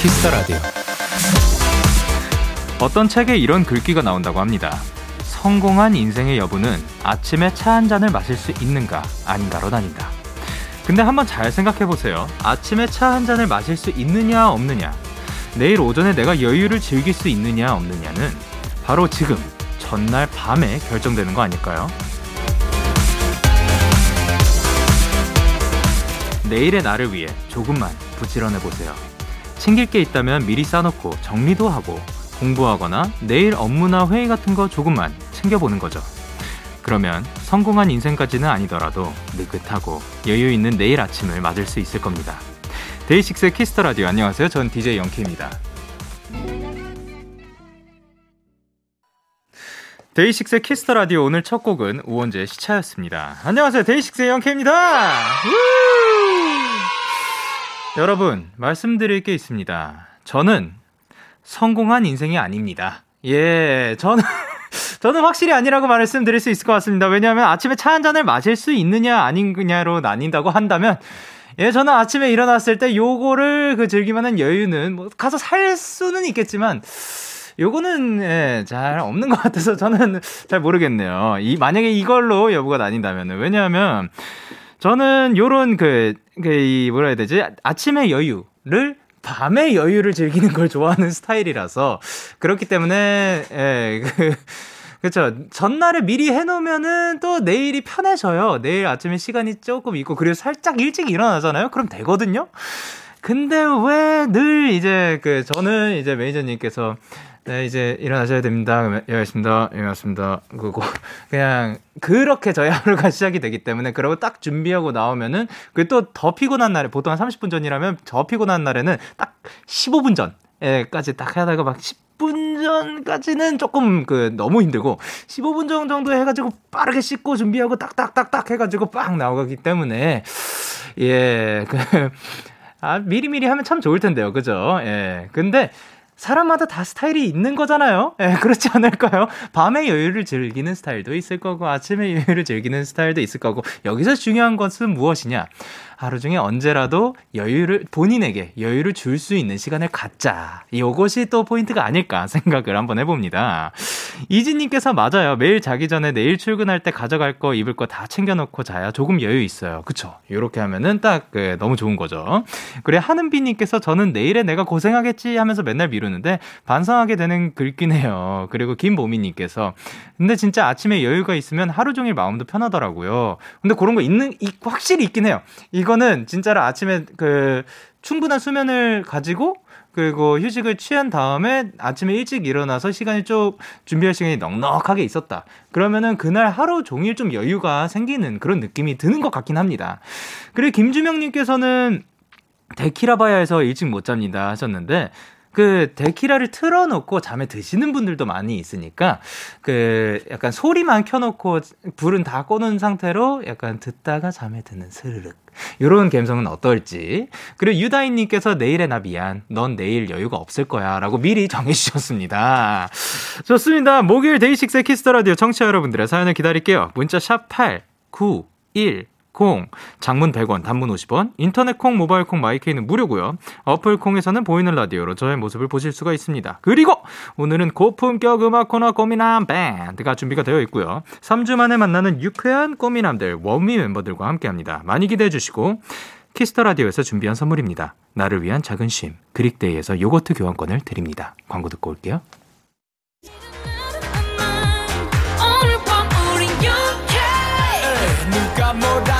Kiss the Radio. 어떤 책에 이런 글귀가 나온다고 합니다. 성공한 인생의 여부는 아침에 차 한 잔을 마실 수 있는가 아닌가로 나뉜다. 근데 한번 잘 생각해 보세요. 아침에 차 한 잔을 마실 수 있느냐 없느냐. 내일 오전에 내가 여유를 즐길 수 있느냐 없느냐는 바로 지금 전날 밤에 결정되는 거 아닐까요? 내일의 나를 위해 조금만 부지런해 보세요. 챙길 게 있다면 미리 싸놓고 정리도 하고 공부하거나 내일 업무나 회의 같은 거 조금만 챙겨보는 거죠. 그러면 성공한 인생까지는 아니더라도 느긋하고 여유 있는 내일 아침을 맞을 수 있을 겁니다. DAY6의 Kiss the Radio 안녕하세요. 전 DJ Young K입니다. DAY6의 Kiss the Radio 오늘 첫 곡은 우원재의 시차였습니다. 안녕하세요. DAY6의 Young K입니다. 여러분, 말씀드릴 게 있습니다. 저는 성공한 인생이 아닙니다. 예, 저는, 저는 확실히 아니라고 말씀드릴 수 있을 것 같습니다. 왜냐하면 아침에 차 한 잔을 마실 수 있느냐, 아니냐로 나뉜다고 한다면, 예, 저는 아침에 일어났을 때 요거를 그 즐기만한 여유는 뭐 가서 살 수는 있겠지만, 요거는 예, 잘 없는 것 같아서 저는 잘 모르겠네요. 이 만약에 이걸로 여부가 나뉜다면은 왜냐하면 저는 요런 그, 그, 이, 뭐라 해야 되지? 아침의 여유를 밤의 여유를 즐기는 걸 좋아하는 스타일이라서 그렇기 때문에 예, 그 그렇죠. 전날에 미리 해놓으면은 또 내일이 편해져요. 내일 아침에 시간이 조금 있고 그리고 살짝 일찍 일어나잖아요. 그럼 되거든요. 근데 왜 늘 이제 그 저는 이제 매니저님께서 네, 이제 일어나셔야 됩니다. 예, 알겠습니다. 예. 그거 그냥 그렇게 저희 하루가 시작이 되기 때문에 그러고 딱 준비하고 나오면은 그 또 더 피곤한 날에 보통 한 30분 전이라면 더 피곤한 날에는 딱 15분 전에까지 딱 하다가 막 10분 전까지는 조금 그 너무 힘들고 15분 정도 해가지고 빠르게 씻고 준비하고 딱딱딱딱 해가지고 빵 나오기 때문에 예, 그, 아, 미리미리 하면 참 좋을 텐데요. 그죠? 예. 근데 사람마다 다 스타일이 있는 거잖아요. 예, 그렇지 않을까요? 밤에 여유를 즐기는 스타일도 있을 거고, 아침에 여유를 즐기는 스타일도 있을 거고, 여기서 중요한 것은 무엇이냐? 하루 중에 언제라도 여유를 본인에게 여유를 줄 수 있는 시간을 갖자. 이것이 또 포인트가 아닐까 생각을 한번 해봅니다. 이진님께서 맞아요. 매일 자기 전에 내일 출근할 때 가져갈 거 입을 거 다 챙겨놓고 자야 조금 여유 있어요. 그쵸? 이렇게 하면은 딱 그, 너무 좋은 거죠. 그래 하는비님께서 저는 내일에 내가 고생하겠지 하면서 맨날 미루는데 반성하게 되는 글귀네요. 그리고 김보미님께서 근데 진짜 아침에 여유가 있으면 하루 종일 마음도 편하더라고요. 근데 그런 거 있는 확실히 있긴 해요. 이거 이거는 진짜로 아침에 그 충분한 수면을 가지고 그리고 휴식을 취한 다음에 아침에 일찍 일어나서 시간이 좀 준비할 시간이 넉넉하게 있었다. 그러면은 그날 하루 종일 좀 여유가 생기는 그런 느낌이 드는 것 같긴 합니다. 그리고 김주명님께서는 데키라 봐야 해서 일찍 못 잡니다 하셨는데 그 데키라를 틀어놓고 잠에 드시는 분들도 많이 있으니까 그 약간 소리만 켜놓고 불은 다 꺼놓은 상태로 약간 듣다가 잠에 드는 스르륵. 요런 감성은 어떨지. 그리고 유다인님께서 내일의 나 미안. 넌 내일 여유가 없을 거야. 라고 미리 정해주셨습니다. 좋습니다. 목요일 DAY6 Kiss the Radio 청취자 여러분들의 사연을 기다릴게요. 문자 샵 8 9 1 콩, 장문 100원, 단문 50원, 인터넷 콩, 모바일 콩, my K는 무료고요. 어플 콩에서는 보이는 라디오로 저의 모습을 보실 수가 있습니다. 그리고 오늘은 고품격 음악 코너 꽃미남 밴드가 준비가 되어 있고요. 3주 만에 만나는 유쾌한 꽃미남들 ONEWE 멤버들과 함께합니다. 많이 기대해 주시고 Kiss the Radio에서 준비한 선물입니다. 나를 위한 작은 쉼, 그릭데이에서 요거트 교환권을 드립니다. 광고 듣고 올게요. 뭐라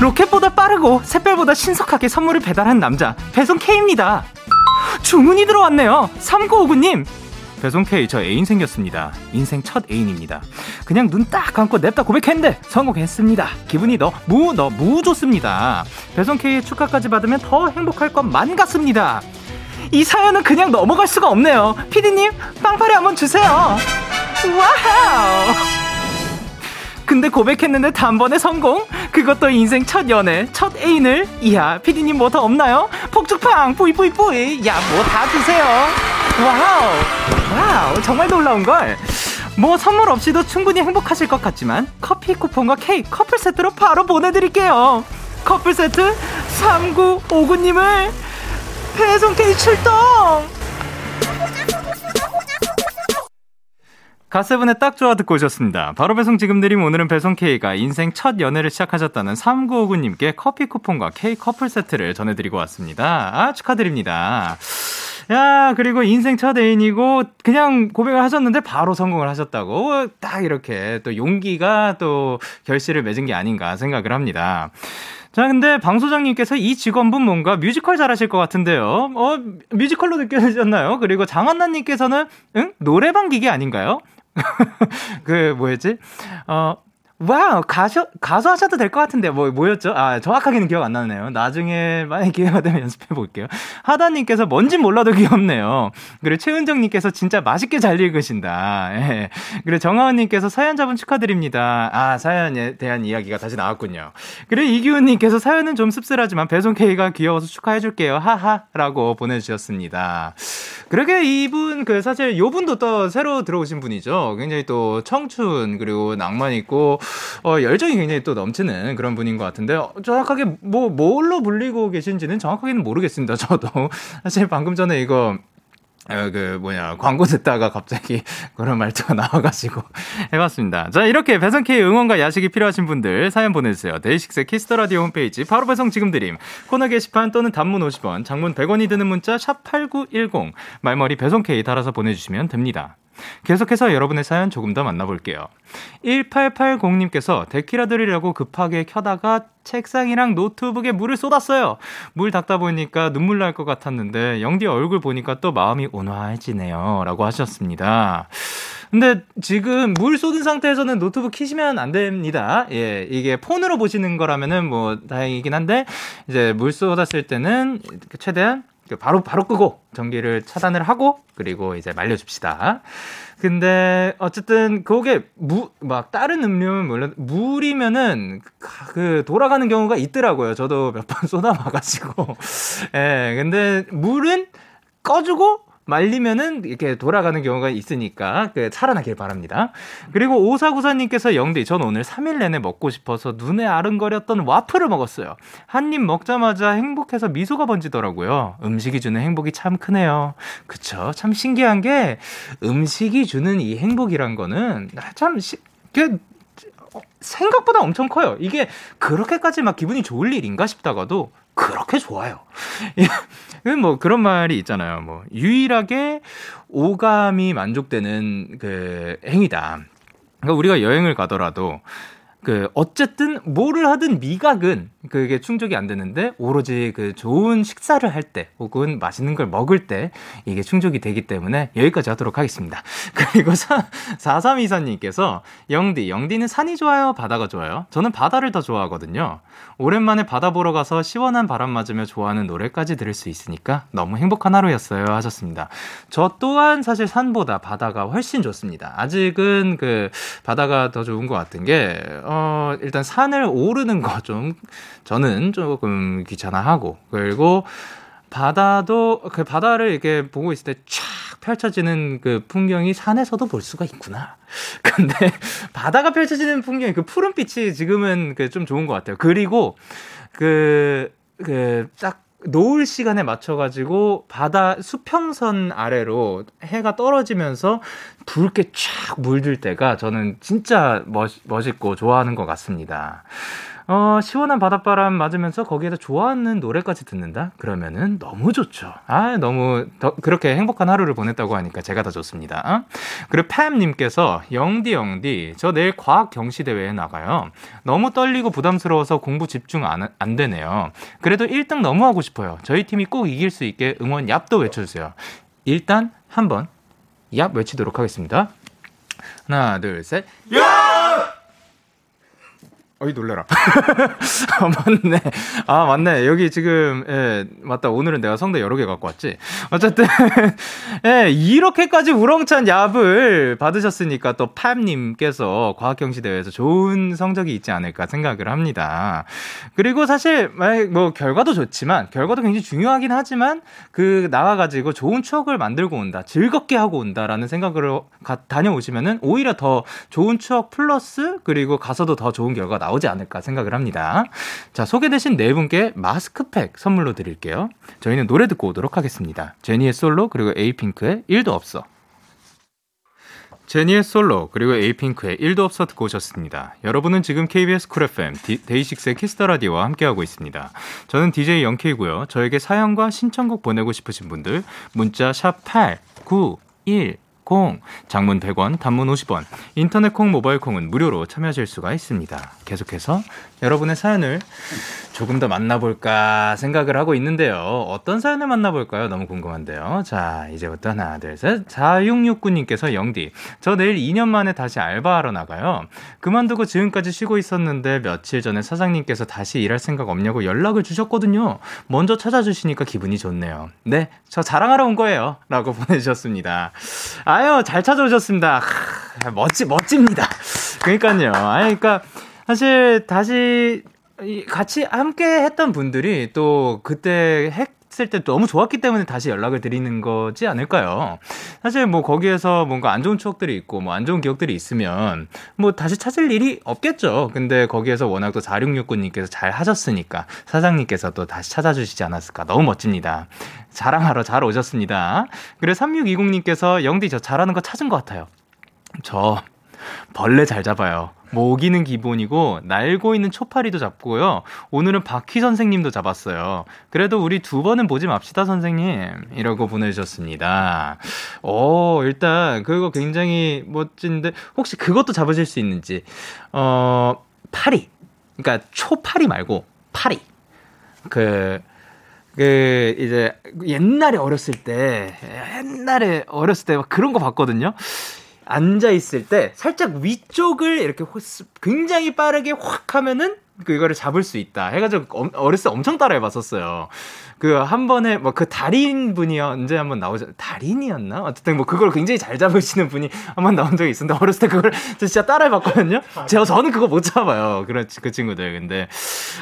로켓보다 빠르고 샛별보다 신속하게 선물을 배달한 남자 배송 K입니다. 주문이 들어왔네요. 3959님. 배송 K 저 애인 생겼습니다. 인생 첫 애인입니다. 그냥 눈 딱 감고 냅다 고백했는데 성공했습니다. 기분이 너무 너무 좋습니다. 배송 K의 축하까지 받으면 더 행복할 것만 같습니다. 이 사연은 그냥 넘어갈 수가 없네요. 피디님, 빵빠레 한번 주세요. Wow! 근데 고백했는데 단번에 성공? 그것도 인생 첫 연애, 첫 애인을? 이야, 피디님 뭐 더 없나요? 폭죽팡, 뿌이뿌이뿌이. 야, 뭐 다 드세요. Wow! Wow, 정말 놀라운걸. 뭐 선물 없이도 충분히 행복하실 것 같지만 커피 쿠폰과 케이크 커플 세트로 바로 보내드릴게요. 커플 세트 3959님을 배송 K 출동! 가세븐의 딱 좋아 듣고 오셨습니다. 바로 배송 지금 드림 오늘은 배송 K가 인생 첫 연애를 시작하셨다는 3959님께 커피 쿠폰과 K 커플 세트를 전해드리고 왔습니다. 아, 축하드립니다. 야, 그리고 인생 첫 애인이고, 그냥 고백을 하셨는데 바로 성공을 하셨다고, 딱 이렇게 또 용기가 또 결실을 맺은 게 아닌가 생각을 합니다. 자, 근데 방 소장님께서 이 직원분 뭔가 뮤지컬 잘하실 것 같은데요. 어, 뮤지컬로 느껴지셨나요? 그리고 장한나님께서는, 응? 노래방 기계 아닌가요? 그, 뭐였지? 어, wow, 가수, 가수 하셔도 될 것 같은데, 뭐, 뭐였죠? 아, 정확하게는 기억 안 나네요. 나중에 만약 기회가 되면 연습해 볼게요. 하다님께서 뭔진 몰라도 귀엽네요. 그리고 최은정님께서 진짜 맛있게 잘 읽으신다. 예. 그리고 정하은님께서 사연자분 축하드립니다. 아, 사연에 대한 이야기가 다시 나왔군요. 그리고 이기훈님께서 사연은 좀 씁쓸하지만 배송 K가 귀여워서 축하해줄게요. 하하. 라고 보내주셨습니다. 그러게 이분, 그 사실 요 분도 또 새로 들어오신 분이죠. 굉장히 또 청춘, 그리고 낭만 있고, 어, 열정이 굉장히 또 넘치는 그런 분인 것 같은데, 어, 정확하게 뭐, 뭘로 불리고 계신지는 정확하게는 모르겠습니다. 저도. 사실 방금 전에 이거, 어, 그, 뭐냐, 광고 듣다가 갑자기 그런 말투가 나와가지고 해봤습니다. 자, 이렇게 배송K 응원과 야식이 필요하신 분들 사연 보내주세요. DAY6 Kiss the Radio 홈페이지 바로 배송 지금 드림. 코너 게시판 또는 단문 50원, 장문 100원이 드는 문자 샵 8910 말머리 배송K 달아서 보내주시면 됩니다. 계속해서 여러분의 사연 조금 더 만나볼게요. 1880님께서 데키라 드리려고 급하게 켜다가 책상이랑 노트북에 물을 쏟았어요. 물 닦다 보니까 눈물 날 것 같았는데 영디 얼굴 보니까 또 마음이 온화해지네요. 라고 하셨습니다. 근데 지금 물 쏟은 상태에서는 노트북 키시면 안 됩니다. 예, 이게 폰으로 보시는 거라면은 뭐 다행이긴 한데 이제 물 쏟았을 때는 최대한 그 바로 바로 끄고 전기를 차단을 하고 그리고 이제 말려줍시다. 근데 어쨌든 그게 무 막 다른 음료는 물론 물이면은 그 돌아가는 경우가 있더라고요. 저도 몇 번 쏟아봐가지고. 예, 근데 물은 꺼주고 말리면은 이렇게 돌아가는 경우가 있으니까 그 살아나길 바랍니다. 그리고 오사구사님께서 영디 전 오늘 3일 내내 먹고 싶어서 눈에 아른거렸던 와플을 먹었어요. 한 입 먹자마자 행복해서 미소가 번지더라고요. 음식이 주는 행복이 참 크네요. 그쵸? 참 신기한 게 음식이 주는 이 행복이란 거는 참 시, 그 생각보다 엄청 커요. 이게 그렇게까지 막 기분이 좋을 일인가 싶다가도 그렇게 좋아요. 뭐 그런 말이 있잖아요. 뭐 유일하게 오감이 만족되는 그 행위다. 그러니까 우리가 여행을 가더라도 그 어쨌든 뭐를 하든 미각은 그게 충족이 안 되는데 오로지 그 좋은 식사를 할 때 혹은 맛있는 걸 먹을 때 이게 충족이 되기 때문에 여기까지 하도록 하겠습니다. 그리고 4324님께서 영디, 영디는 산이 좋아요? 바다가 좋아요? 저는 바다를 더 좋아하거든요. 오랜만에 바다 보러 가서 시원한 바람 맞으며 좋아하는 노래까지 들을 수 있으니까 너무 행복한 하루였어요 하셨습니다. 저 또한 사실 산보다 바다가 훨씬 좋습니다. 아직은 그 바다가 더 좋은 것 같은 게 어, 일단 산을 오르는 거 좀 저는 조금 귀찮아하고 그리고 바다도 그 바다를 이렇게 보고 있을 때쫙 펼쳐지는 그 풍경이 산에서도 볼 수가 있구나. 근데 바다가 펼쳐지는 풍경이 그 푸른빛이 지금은 그 좀 좋은 것 같아요. 그리고 그 그딱 노을 시간에 맞춰가지고 바다 수평선 아래로 해가 떨어지면서 붉게 쫙 물들 때가 저는 진짜 멋, 멋있고 좋아하는 것 같습니다. 어, 시원한 바닷바람 맞으면서 거기에서 좋아하는 노래까지 듣는다? 그러면은 너무 좋죠. 아, 너무 더, 그렇게 행복한 하루를 보냈다고 하니까 제가 더 좋습니다. 어? 그리고 팸님께서 영디 영디 저 내일 과학 경시 대회에 나가요. 너무 떨리고 부담스러워서 공부 집중 안, 안 되네요. 그래도 1등 너무 하고 싶어요. 저희 팀이 꼭 이길 수 있게 응원 얍도 외쳐주세요. 일단 한번 얍 외치도록 하겠습니다. 하나, 둘, 셋. 야! 어이 놀래라. 아, 맞네. 아 맞네. 여기 지금 예 맞다. 오늘은 내가 성대 여러 개 갖고 왔지. 어쨌든 예 이렇게까지 우렁찬 얍을 받으셨으니까 또 팝님께서 과학경시 대회에서 좋은 성적이 있지 않을까 생각을 합니다. 그리고 사실 뭐 결과도 좋지만 결과도 굉장히 중요하긴 하지만 그 나와가지고 좋은 추억을 만들고 온다, 즐겁게 하고 온다라는 생각으로 가, 다녀오시면은 오히려 더 좋은 추억 플러스 그리고 가서도 더 좋은 결과 나. 나오지 않을까 생각을 합니다. 자, 소개되신 네 분께 마스크팩 선물로 드릴게요. 저희는 노래 듣고 오도록 하겠습니다. 제니의 솔로 그리고 에이핑크의 1도 없어. 제니의 솔로 그리고 에이핑크의 1도 없어 듣고 오셨습니다. 여러분은 지금 KBS Cool FM DAY6의 Kiss the Radio와 함께하고 있습니다. 저는 DJ Young K고요. 저에게 사연과 신청곡 보내고 싶으신 분들 문자 샵 8 9 1 콩, 장문 100원, 단문 50원, 인터넷 콩, 모바일 콩은 무료로 참여하실 수가 있습니다. 계속해서 여러분의 사연을 조금 더 만나볼까 생각을 하고 있는데요. 어떤 사연을 만나볼까요? 너무 궁금한데요. 자, 이제부터 하나, 둘, 셋. 4669님께서 영디, 저 내일 2년 만에 다시 알바하러 나가요. 그만두고 지금까지 쉬고 있었는데 며칠 전에 사장님께서 다시 일할 생각 없냐고 연락을 주셨거든요. 먼저 찾아주시니까 기분이 좋네요. 네, 저 자랑하러 온 거예요. 라고 보내주셨습니다. 아유, 잘 찾아오셨습니다. 멋지, 멋집니다. 그러니까요. 아니, 그러니까 사실 다시 같이 함께 했던 분들이 또 그때 했을 때 너무 좋았기 때문에 다시 연락을 드리는 거지 않을까요? 사실 뭐 거기에서 뭔가 안 좋은 추억들이 있고 뭐 안 좋은 기억들이 있으면 뭐 다시 찾을 일이 없겠죠. 근데 거기에서 워낙 또 4669님께서 잘 하셨으니까 사장님께서 또 다시 찾아주시지 않았을까. 너무 멋집니다. 자랑하러 잘 오셨습니다. 그리고 3620님께서 영디 저 잘하는 거 찾은 것 같아요. 저 벌레 잘 잡아요. 모기는 기본이고 날고 있는 초파리도 잡고요. 오늘은 바퀴 선생님도 잡았어요. 그래도 우리 두 번은 보지 맙시다 선생님. 이라고 보내주셨습니다. 오 일단 그거 굉장히 멋진데 혹시 그것도 잡으실 수 있는지 어 파리 그러니까 초파리 말고 파리 그. 그 이제 옛날에 어렸을 때 옛날에 어렸을 때 그런 거 봤거든요. 앉아 있을 때 살짝 위쪽을 이렇게 굉장히 빠르게 확 하면은 그거를 잡을 수 있다 해가지고 어렸을 때 엄청 따라해봤었어요. 그 한 번에 뭐 그 달인 분이 언제 한번 나오죠? 달인이었나? 어쨌든 뭐 그걸 굉장히 잘 잡으시는 분이 한 번 나온 적이 있었는데 어렸을 때 그걸 진짜 따라해봤거든요. 제가 저는 그거 못 잡아요. 그런 그 친구들. 근데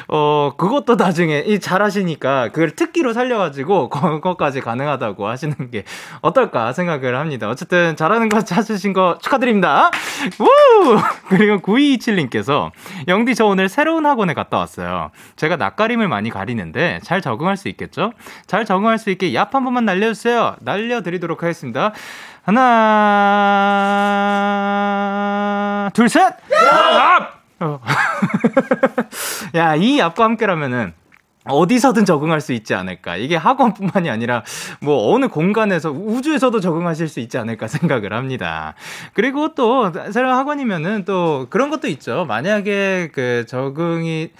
어 그것도 나중에 이 잘하시니까 그걸 특기로 살려가지고 그거까지 가능하다고 하시는 게 어떨까 생각을 합니다. 어쨌든 잘하는 거 찾으신 거 축하드립니다. 우! 그리고 9227님께서 영디 저 오늘 새로운 학원에 갔다 왔어요. 제가 낯가림을 많이 가리는데 잘 적응할 수 있겠 죠? 있겠죠? 잘 적응할 수 있게 얍 한 번만 날려주세요. 날려드리도록 하겠습니다. 하나, 둘, 셋! 야! 어. 야, 이 얍과 함께라면은 어디서든 적응할 수 있지 않을까. 이게 학원뿐만이 아니라 뭐 어느 공간에서 우주에서도 적응하실 수 있지 않을까 생각을 합니다. 그리고 또 새로운 학원이면은 또 그런 것도 있죠. 만약에 그 적응이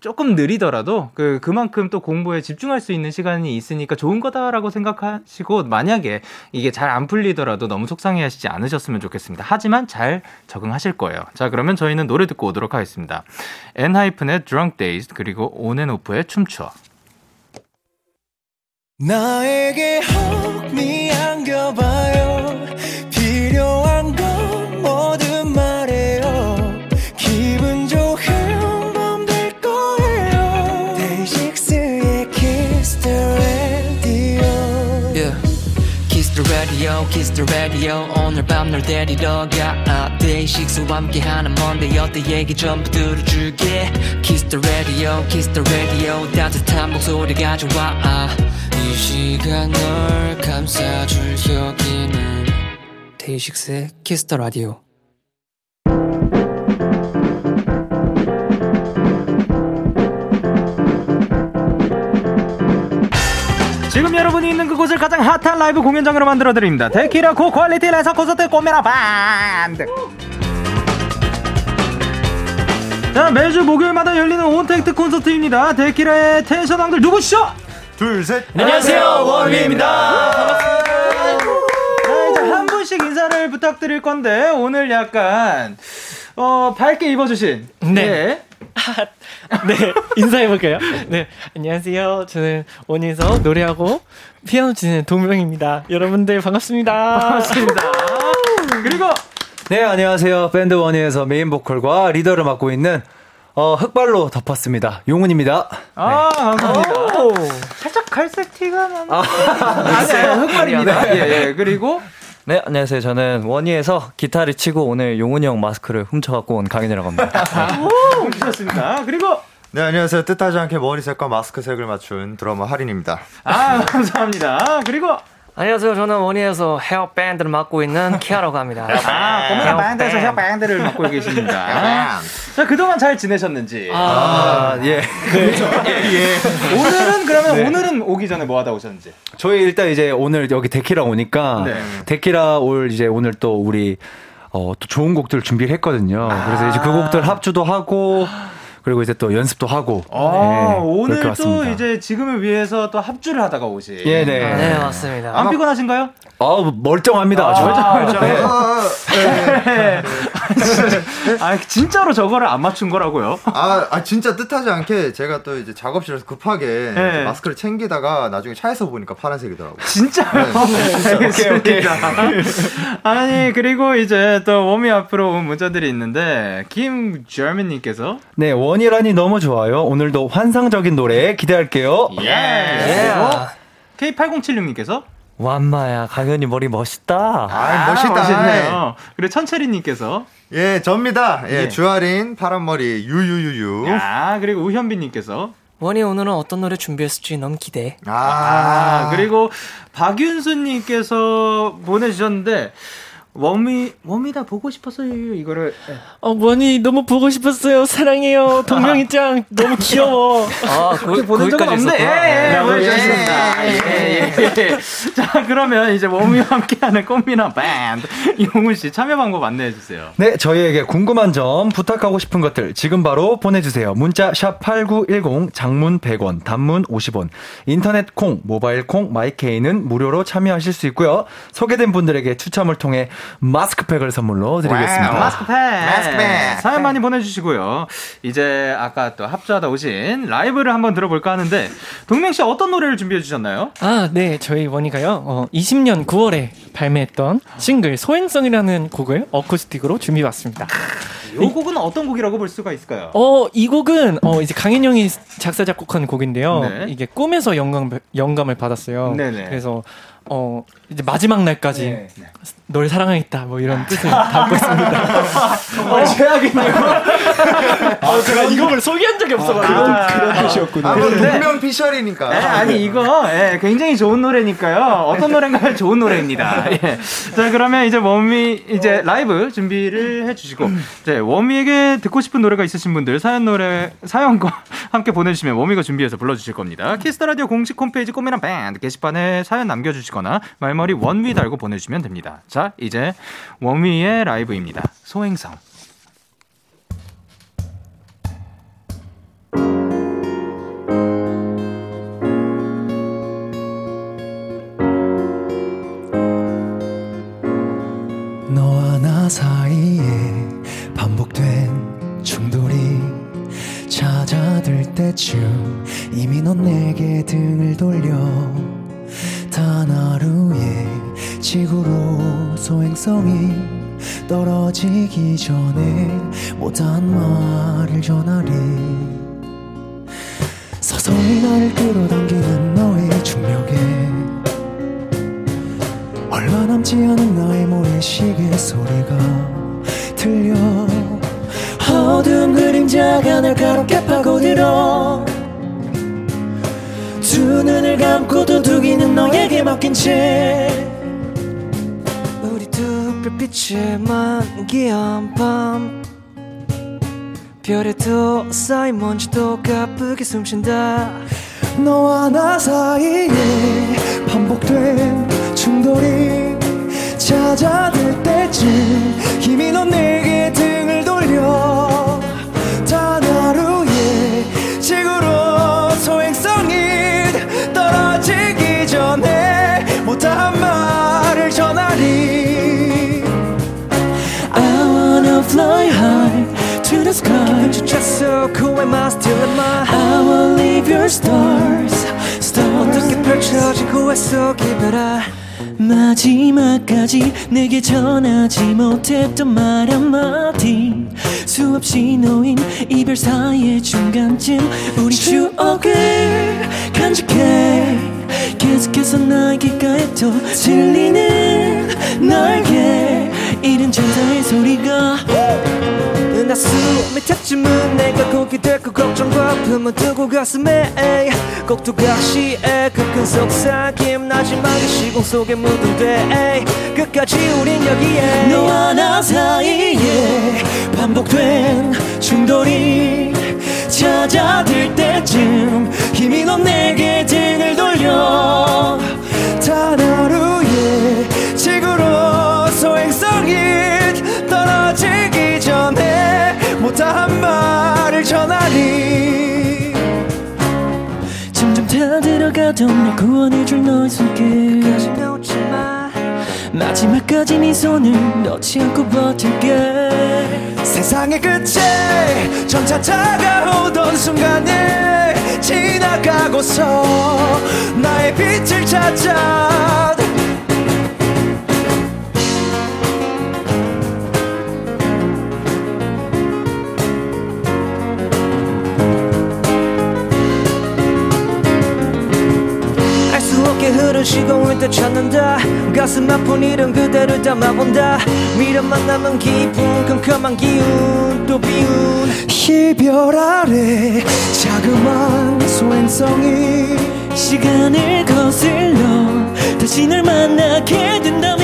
조금 느리더라도 그 그만큼 또 공부에 집중할 수 있는 시간이 있으니까 좋은 거다라고 생각하시고 만약에 이게 잘 안 풀리더라도 너무 속상해하시지 않으셨으면 좋겠습니다. 하지만 잘 적응하실 거예요. 자 그러면 저희는 노래 듣고 오도록 하겠습니다. 엔하이픈의 Drunk Days 그리고 온앤오프의 춤추어. 나에게 혹 미 안겨봐요 radio kiss the radio. 오늘 밤 널 데리러 가 데이식스와 함께하는 뭔데 어때? 얘기 전부 들어줄게. Kiss the radio kiss the radio. 따뜻한 목소리 가져와 이 시간 널 감싸줄 여기는 데이식스의 키스 더 지금 여러분이 있는 그곳을 가장 핫한 라이브 공연장으로 만들어 드립니다. 데키라 고 quality 라이브 콘서트 꽃미남 밴드. 자 매주 목요일마다 열리는 온택트 콘서트입니다. 데키라의 텐션 왕들 누구시죠? 둘 셋. 안녕하세요 ONEWE입니다. 자 이제 한 분씩 인사를 부탁드릴 건데 오늘 약간 어 밝게 입어주신 네. 네. 아, 네, 인사해볼까요? 네, 안녕하세요. 저는 원위에서 노래하고 피아노 치는 동명입니다. 여러분들 반갑습니다. 반갑습니다. 그리고 네, 안녕하세요. 밴드 원위에서 메인 보컬과 리더를 맡고 있는 어, 흑발로 덮었습니다. 용훈입니다. 아, 네. 감사합니다. 살짝 갈색 티가 나는. 아, 아니에요. 흑발입니다. 예, 예. 그리고 네, 안녕하세요. 저는 원위에서 기타를 치고 오늘 용훈이 형 마스크를 훔쳐갖고 온 강현이라고 합니다. 오, 좋습니다. 그리고 네, 안녕하세요. 뜻하지 않게 머리색과 마스크색을 맞춘 드러머 하린입니다. 아, 감사합니다. 그리고 안녕하세요. 저는 원위에서 헤어 밴드를 맡고 있는 키아라고 합니다. 아, 꽃미남 밴드에서 헤어 밴드를 맡고 계십니다. 자, 그동안 잘 지내셨는지. 아, 아 예. 그렇죠. 예, 예. 오늘은 그러면 네. 오늘은 오기 전에 뭐 하다 오셨는지. 저희 일단 이제 오늘 여기 데키라 오니까 네. 데키라 올 이제 오늘 또 우리 어, 또 좋은 곡들 준비를 했거든요. 그래서 이제 그 곡들 합주도 하고 그리고 이제 또 연습도 하고. 아, 네, 오늘 또 이제 지금을 위해서 또 합주를 하다가 오신. 예, 네. 아, 네, 맞습니다. 안 피곤하신가요? 아, 멀쩡합니다. 아, 멀쩡, 네. 네. 아, 진짜로 저거를 안 맞춘 거라고요? 아, 아, 진짜 뜻하지 않게 제가 또 이제 작업실에서 급하게 네. 마스크를 챙기다가 나중에 차에서 보니까 파란색이더라고요. 진짜요? 네, 진짜. 오케이, 오케이. 아니, 그리고 이제 또 웜이 앞으로 온 문자들이 있는데, 김저민님께서 네, 원이라니 너무 좋아요. 오늘도 환상적인 노래 기대할게요. 예. 예. K8076님께서 완마야 강현이 머리 멋있다. 아, 멋있다. 멋있네요. 그리고 천채리님께서 예, 접니다. 예, 예. 주아린 파란 머리 유유유유. 아 그리고 우현빈님께서 원이 오늘은 어떤 노래 준비했을지 너무 기대. 아, 아 그리고 박윤수님께서 보내주셨는데 웜이 웜이다 보고 싶었어요 이거를. 예. 어 원이 너무 보고 싶었어요. 사랑해요. 동명이짱. 너무 귀여워. 아 그렇게 보는 적은 없네. 예, 예, 보내주셨습니다. 예, 예, 예. 자 그러면 이제 웜이와 함께하는 꽃미나 밴드 이홍훈 씨 참여 방법 안내해 주세요. 네 저희에게 궁금한 점 부탁하고 싶은 것들 지금 바로 보내주세요. 문자 샵 #8910 장문 100원 단문 50원. 인터넷 콩 모바일 콩 마이케이는 무료로 참여하실 수 있고요. 소개된 분들에게 추첨을 통해 마스크팩을 선물로 드리겠습니다. 마스크팩. 마스크팩. 사연 많이 보내주시고요. 이제 아까 또 합주하다 오신 라이브를 한번 들어볼까 하는데 동명 씨 어떤 노래를 준비해 주셨나요? 아, 네. 저희 원희가요. 어, 20년 9월에 발매했던 싱글 소행성이라는 곡을 어쿠스틱으로 준비해왔습니다. 이 곡은 어떤 곡이라고 볼 수가 있을까요? 어, 이 곡은 어, 이제 강현 형이 작사 작곡한 곡인데요. 네. 이게 꿈에서 영감 영감을 받았어요. 네네. 그래서 어 이제 마지막 날까지 네. 널 사랑하겠다 뭐 이런 뜻을 담고 있습니다. 정말 최악이네요. 아, 제가 이 곡을 소개한 적이 없어가지고 아, 그런 아, 뜻이었군요. 아, 동명 피셜이니까. 네, 아니 이거 예, 굉장히 좋은 노래니까요. 어떤 노래인가요? 좋은 노래입니다. 예. 자 그러면 이제 원위 이제 라이브 준비를 해주시고 이제 원위에게 듣고 싶은 노래가 있으신 분들 사연 노래 사연과 함께 보내주시면 원위가 준비해서 불러주실 겁니다. Kiss the Radio 공식 홈페이지 꽃미남 밴드 게시판에 사연 남겨주시고. 주시거나 말머리 원위 달고 보내주시면 됩니다. 자, 이제 원위의 라이브입니다. 소행성. 너와 나 사이에 반복된 충돌이 찾아들 때쯤 이미 넌 내게 등을 돌려 단 하루에 지구로 소행성이 떨어지기 전에 못한 말을 전하리. 서서히 나를 끌어당기는 너의 중력에 얼마 남지 않은 나의 모래시계 소리가 들려. 어두운 그림자가 날 가롭게 파고들어 두 눈을 감고도 두기는 너에게 맡긴 채 우리 두 별빛에 만기한 밤. 별에도 쌓인 먼지도 가쁘게 숨쉰다. 너와 나 사이에 반복된 충돌이 찾아들 때쯤 이미 넌 내게 등을 돌려 못한 말을 전하리. I wanna fly high to the sky. 깊은 주차서 who am I still in my I will leave your stars stars. 어떻게 펼쳐지고 했어? 기별아 마지막까지 내게 전하지 못했던 말 한마디. 수없이 놓인 이별 사이의 중간쯤 우리 추억을 간직해 계속해서 귓가에 또 들리는 너에게. 이른 전사의 소리가. 나 숨이 탔지만 내가 고기 될고 걱정과 품은 두고 가슴에 꼭두각시에 그큰 속삭임 나지막이 시공 속에 묻은 돼 끝까지 우린 여기에. 너와 나 사이에 반복된 충돌이 찾아들 때쯤 힘이 넌 내게 등을 돌려. 단 하루에 지구로 소행성이 떨어지기 전에 못다한 말을 전하니. 점점 다 들어가던 날 구원해줄 너의 손길. 마 지막까지 네 손을 놓지 않고 버틸게. 세상의 끝에 점차 다가오던 순간을 지나가고서 나의 빛을 찾아 시공을 되찾는다. 가슴 아픈 이름 그대를 담아본다. 미련만 남은 기분 컴컴한 기운 또 비운. 이별 아래 자그마한 소행성이 시간을 거슬러 다시 널 만나게 된다면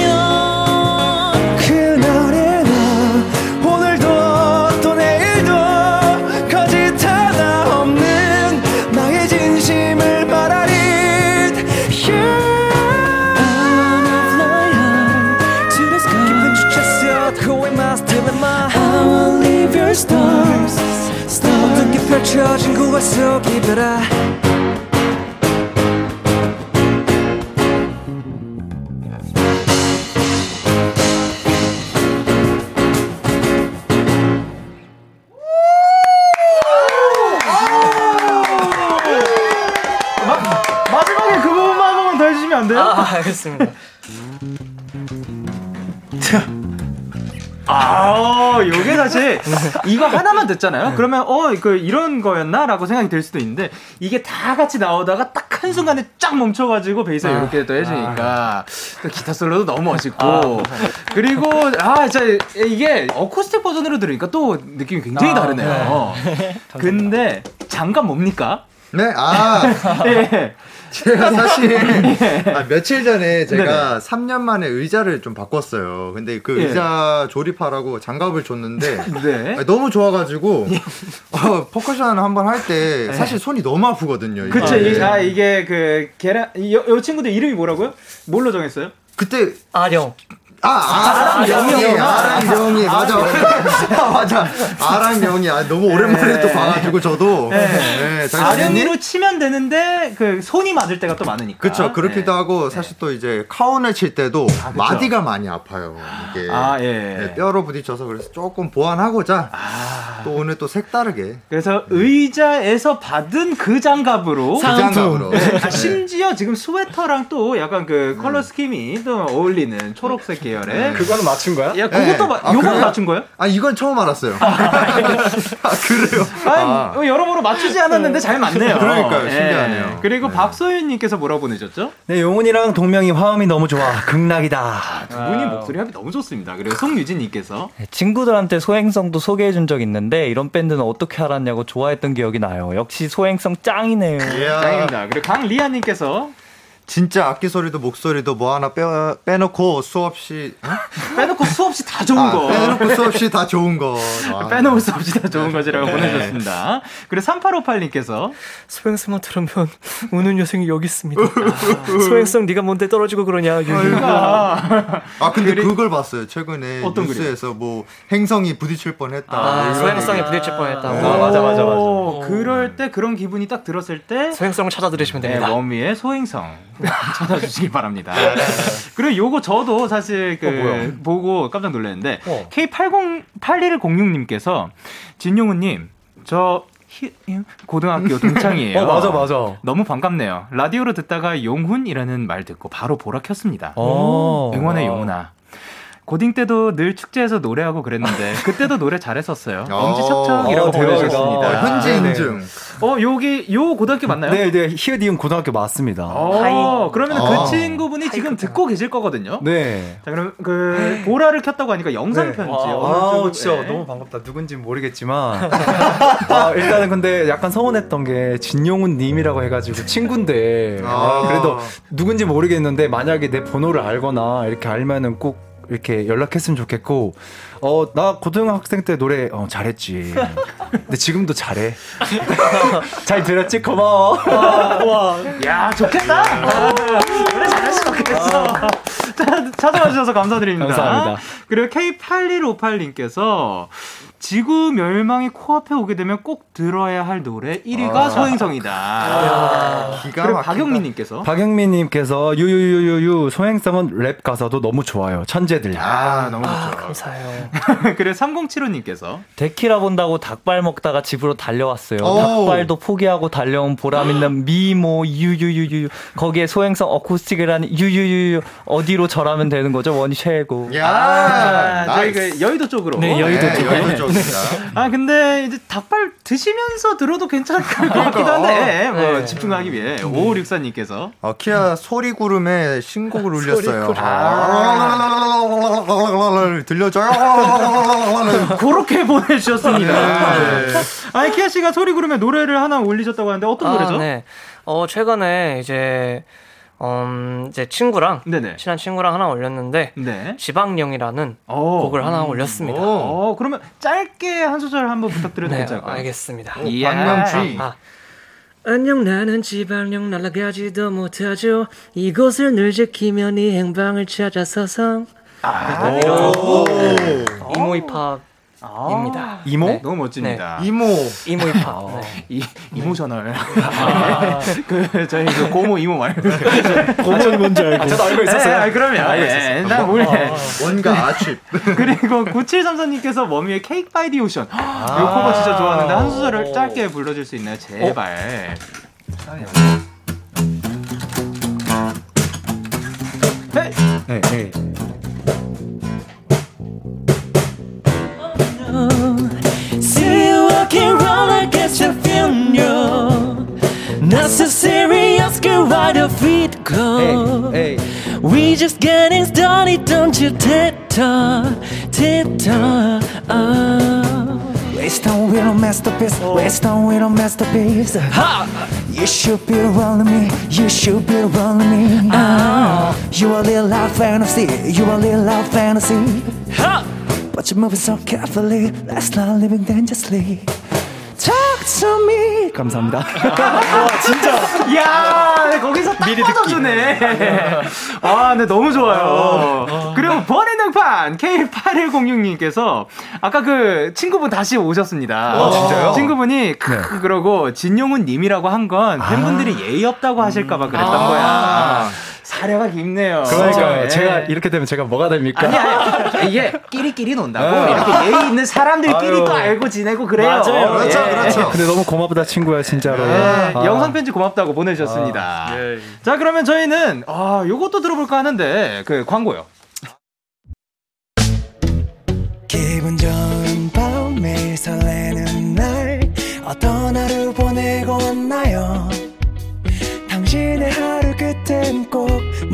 펼쳐진 구화 속 이별아 마지막에 그 부분만 한 번만 더 해주시면 안 돼요? 아, 알겠습니다. 이거 하나만 듣잖아요. 그러면 어, 그 이런 거였나라고 생각이 들 수도 있는데 이게 다 같이 나오다가 딱 한 순간에 쫙 멈춰 가지고 베이스 아, 이렇게 또 해주니까 또 기타 솔로도 너무 멋있고 아, 그리고 아, 진짜 이게 어쿠스틱 버전으로 들으니까 또 느낌이 굉장히 아, 다르네요. 네. 근데 장갑 뭡니까? 네, 아, 네. 제가 사실 예. 아, 며칠 전에 제가 네네. 3년 만에 의자를 좀 바꿨어요. 근데 그 예. 의자 조립하라고 장갑을 줬는데 네. 너무 좋아가지고 예. 어, 퍼커션 한번 할 때 사실 손이 너무 아프거든요. 그쵸. 아, 예. 아, 이게 그 계란 이, 이 친구들 이름이 뭐라고요? 뭘로 정했어요? 그때 아령. 아, 아랑 영이, 아랑 영이, 맞아. 맞아. 아랑 영이, 아, 너무 오랜만에 네. 또 봐가지고 저도. 네. 네, 아령이로 치면 되는데, 그, 손이 맞을 때가 또 많으니까. 그쵸. 그렇기도 네. 하고, 사실 또 이제 카운을 칠 때도 아, 마디가 많이 아파요. 이게. 아, 예. 네, 뼈로 부딪혀서 그래서 조금 보완하고자, 아. 또 오늘 또 색다르게. 그래서 의자에서 받은 그 장갑으로. 그 장갑으로. 아, 심지어 지금 스웨터랑 또 약간 그 컬러 스킴이 또 어울리는 초록색 계열의. 네. 그거는 맞춘 거야? 야, 그것도 네. 아, 요건 맞춘 거야? 아, 이건 처음 알았어요. 아, 그래요? 아니, 아. 어, 여러모로 맞추지 않았는데 잘 맞네요. 그러니까요. 네. 신기하네요. 그리고 네. 박소윤님께서 뭐라고 보내셨죠? 네, 용훈이랑 동명이 화음이 너무 좋아. 극락이다. 아, 두 분이 목소리 합이 너무 좋습니다. 그리고 송유진님께서 네, 친구들한테 소행성도 소개해준 적 있는데 이런 밴드는 어떻게 알았냐고 좋아했던 기억이 나요. 역시 소행성 짱이네요. 짱입니다. 그리고 강리아님께서 진짜 악기 소리도 목소리도 뭐 하나 빼, 빼놓고 수없이 어? 빼놓고 수없이 다 좋은 아, 거. 빼놓고 수없이 다 좋은 거. 아, 빼놓을 수 없이 다 좋은 거지라고 네. 보내셨습니다. 그리고 3858님께서 소행성만 들으면 우는 여성이 여기 있습니다. 아, 소행성 네가 뭔데 떨어지고 그러냐 아, 아 근데 그리... 그걸 봤어요. 최근에 어떤 뉴스에서 그림? 뭐 행성이 부딪힐 뻔했다. 아, 소행성이 부딪힐 뻔했다. 네. 아, 맞아 맞아 맞아. 그럴 때 그런 기분이 딱 들었을 때 소행성을 찾아 들으시면 됩니다. 네, 원미의 소행성 찾아주시기 바랍니다. 그리고 요거 저도 사실 그 어, 보고 깜짝 놀랐는데 어. K808106님께서 진용우님 저 고등학교 동창이에요. 어, 맞아, 맞아. 너무 반갑네요. 라디오로 듣다가 용훈이라는 말 듣고 바로 보라 켰습니다. 어. 응원의 용훈아. 고딩 때도 늘 축제에서 노래하고 그랬는데 그때도 노래 잘했었어요. 어. 엄지척척이라고 보내주셨습니다. 어, 현지 네, 네. 인증. 어 여기 요 고등학교 맞나요? 네, 네 히어디움 고등학교 맞습니다. 어, 그러면 그 아. 친구분이 지금 듣고 계실 거거든요. 네. 자 그럼 그 보라를 켰다고 하니까 영상 네. 편지. 아, 아 진짜 네. 너무 반갑다. 누군지 모르겠지만 아, 일단은 근데 약간 서운했던 게 진용훈 님이라고 해가지고 친구인데 아. 그래도 누군지 모르겠는데 만약에 내 번호를 알거나 이렇게 알면은 꼭 이렇게 연락했으면 좋겠고 어 나 고등학생 때 노래 어 잘했지. 근데 지금도 잘해. 잘 들었지? 고마워. 와, 와. 야 좋겠다. 아, 노래 잘했으면 좋겠어 찾아와 주셔서 감사드립니다. 감사합니다. 그리고 K8158님께서 지구 멸망이 코앞에 오게 되면 꼭 들어야 할 노래 1위가 아. 소행성이다. 아. 기가 막 박영민님께서 박영민님께서 유유유유유 소행성은 랩 가사도 너무 좋아요. 천재들. 아 너무 아, 좋죠. 감사해요. 그래 3075님께서 데키라 본다고 닭발 먹다가 집으로 달려왔어요. 오. 닭발도 포기하고 달려온 보람 있는 미모 유유유유 거기에 소행성 어쿠스틱이라는 유유유유 어디로 절하면 되는 거죠? 원이 최고. 야, 아, 저희 그 여의도 쪽으로. 네 여의도 네, 쪽. 여의도 쪽. 아 근데 이제 닭발 드시면서 들어도 괜찮을 것 같기도 한데 뭐 네. 집중하기 위해 5564님께서 어, 키아 소리 구름에 신곡을 울렸어요. 아~ 들려줘요. 그렇게 보내주셨습니다. 네. 아니 키아 씨가 소리 구름에 노래를 하나 올리셨다고 하는데 어떤 아, 노래죠? 네. 어 최근에 이제 음, 제 친구랑 네네. 친한 친구랑 하나 올렸는데 네. 지방령이라는 오. 어. 곡을 하나 음. 올렸습니다. 오. 오. 어, 그러면 짧게 한 소절 한번 부탁드려도 네, 괜찮을까요? 알겠습니다. 방명주의. 아, 아. 안녕 나는 지방령 날아가지도 못하죠 이곳을 늘 지키면 이 행방을 찾아서서 아, 이모 힙합 입니다. 아~ 이모? 네. 너무 멋집니다. 네. 이모. emo 힙합. 어. 네. emotional. 아~ 그, 저희 그 고모 이모 말고. 고모는 뭔지 알고. 아, 저도 알고 있었어요. 아, 그럼요. 아, 예. 난 원래. 아, 뭔가 아쉽. 그리고 9734님께서 원위의 Cake by the Ocean. 아~ 이 커버 진짜 좋아하는데 한 소절을 짧게 불러줄 수 있나요? 제발. 어? 네. 네, it's your funeral. Not so serious, girl, why the feet go? Hey, hey. We just getting started, don't you tiptoe, tiptoe. Oh. Uh. Waste on with a masterpiece, waste on with a masterpiece. Ha! You should be around me, you should be around me. Oh. You a little life fantasy, you a little life fantasy. Ha! But you're moving so carefully. Let's not living dangerously. To me. 감사합니다. 와, 진짜. 야 거기서 딱 미리 꽂아주네. 아, 네, 너무 좋아요. 그리고 번외능판 K8106님께서 아까 그 친구분 다시 오셨습니다. 아, 진짜요? 친구분이 크, 네. 그러고 진용훈 님이라고 한 건 팬분들이 아. 예의 없다고 하실까봐 그랬던 아. 거야. 사려가 깊네요. 그러니까 네. 제가 이렇게 되면 제가 뭐가 됩니까? 아니, 아니 이게 끼리끼리 논다고 네. 이렇게 예의 있는 사람들끼리 또 알고 지내고 그래요. 맞아요. 그렇죠, 예. 그렇죠. 근데 너무 고맙다 친구야 진짜로. 네. 아. 영상 편지 고맙다고 보내주셨습니다. 아. 예. 자 그러면 저희는 아 요것도 들어볼까 하는데 그 광고요. 기분 좋은 밤 매일 설레는 날 어떤 하루 보내고 왔나요? 당신의 하루 끝엔 꼭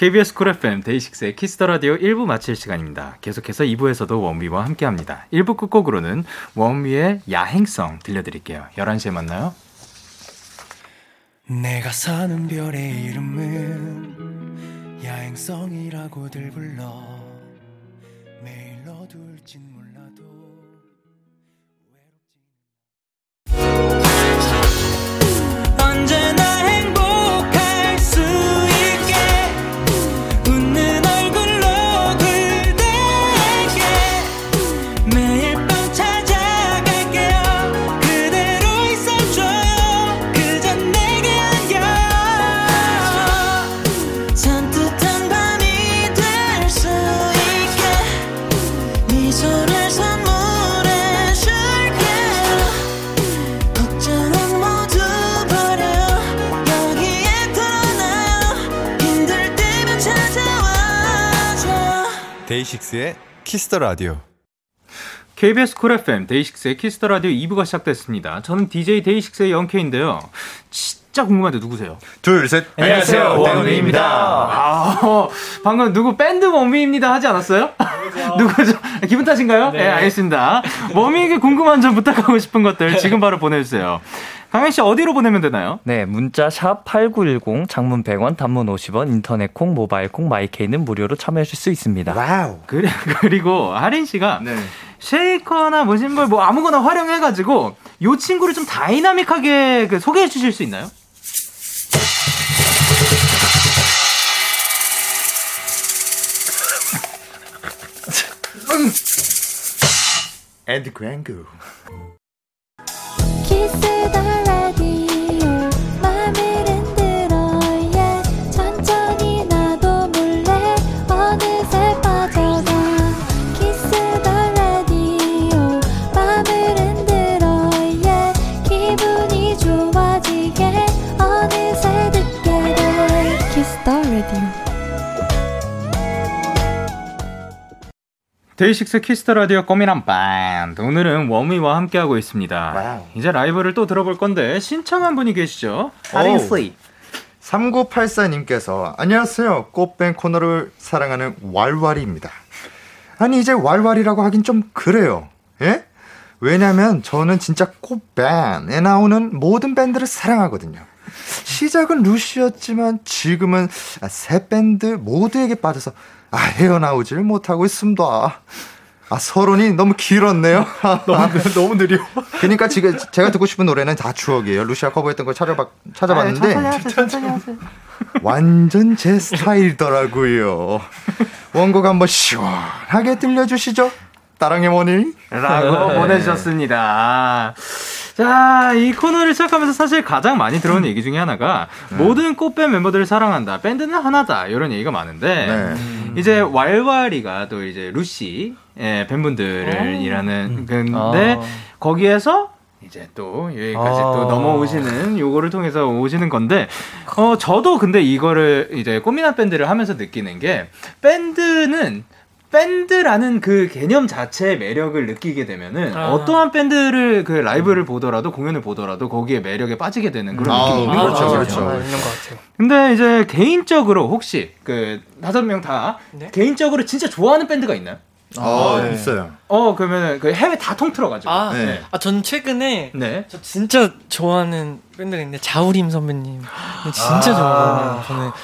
KBS 쿨 FM 데이식스의 키스터 라디오 1부 마칠 시간입니다. 계속해서 2부에서도 원위와 함께 합니다. 1부 끝곡으로는 원위의 야행성 들려드릴게요. 11시에 만나요. 내가 사는 별의 이름은 야행성이라고들 불러 매일 어둘진 몰라 DAY6의 Kiss the Radio. KBS 쿨 FM 데이식스의 키스터 라디오 2부가 시작됐습니다. 저는 DJ DAY6의 Young K인데요. 진짜 궁금한데 누구세요? 둘, 셋. 안녕하세요. 원위입니다. 아, 방금 누구 밴드 원위입니다 하지 않았어요? 누구죠? 기분 탓인가요? 네. 네, 알겠습니다. 원위에게 궁금한 점 부탁하고 싶은 것들 지금 바로 보내주세요. 강현 씨 어디로 보내면 되나요? 네, 문자 샵 8910 장문 100원, 단문 50원, 인터넷 콩, 모바일 콩, my K는 무료로 참여하실 수 있습니다. 와우. 그래, 그리고 하린 씨가 네. 쉐이커나 뭐 심벌 뭐 아무거나 활용해 가지고 요 친구를 좀 다이나믹하게 그 소개해 주실 수 있나요? 에드 그랭그 DAY6 Kiss the Radio 꽃미남 밴드 오늘은 원위와 함께하고 있습니다. 와우. 이제 라이브를 또 들어볼 건데 신청한 분이 계시죠? 하린씨. 3984님께서 안녕하세요. 꽃밴 코너를 사랑하는 왈왈이입니다. 아니 이제 왈왈이라고 하긴 좀 그래요. 예? 왜냐면 저는 진짜 꽃밴에 나오는 모든 밴드를 사랑하거든요. 시작은 루시였지만 지금은 세 밴드 모두에게 빠져서 아, 헤어나오질 못하고 있습니다. 아, 서론이 너무 길었네요. 너무, 너무 느려. 그러니까 지금 제가 듣고 싶은 노래는 다 추억이에요. 루시가 커버했던 걸 찾아봐, 찾아봤는데. 아, 천천히 천천히 하세요. 완전 제 스타일더라고요. 원곡 한번 시원하게 들려주시죠. 따랑해 원위. 라고 보내주셨습니다. 자, 이 코너를 시작하면서 사실 가장 많이 들어온 얘기 중에 하나가 네. 모든 꽃밴 멤버들을 사랑한다. 밴드는 하나다. 이런 얘기가 많은데 네. 이제 왈왈이가 또 이제 루시 예, 팬분들을 어. 일하는 근데 어. 거기에서 이제 또 여기까지 또 아. 넘어오시는 요거를 통해서 오시는 건데 어 저도 근데 이거를 이제 꽃미남 밴드를 하면서 느끼는 게 밴드는 밴드라는 그 개념 자체의 매력을 느끼게 되면은 아. 어떠한 밴드를 그 라이브를 보더라도 공연을 보더라도 거기에 매력에 빠지게 되는 그런 아, 느낌이 있는 아, 거죠. 그렇죠. 아, 있는 것 같아요. 근데 이제 개인적으로 혹시 그 다섯 명다 네? 개인적으로 진짜 좋아하는 밴드가 있나요? 아, 네. 있어요. 어, 그러면 그 해외 다 통틀어가지고. 아, 네. 아, 전 최근에. 네. 저 진짜 좋아하는 밴드가 있는데, 자우림 선배님. 진짜 아~ 좋아하거든요. 저는 그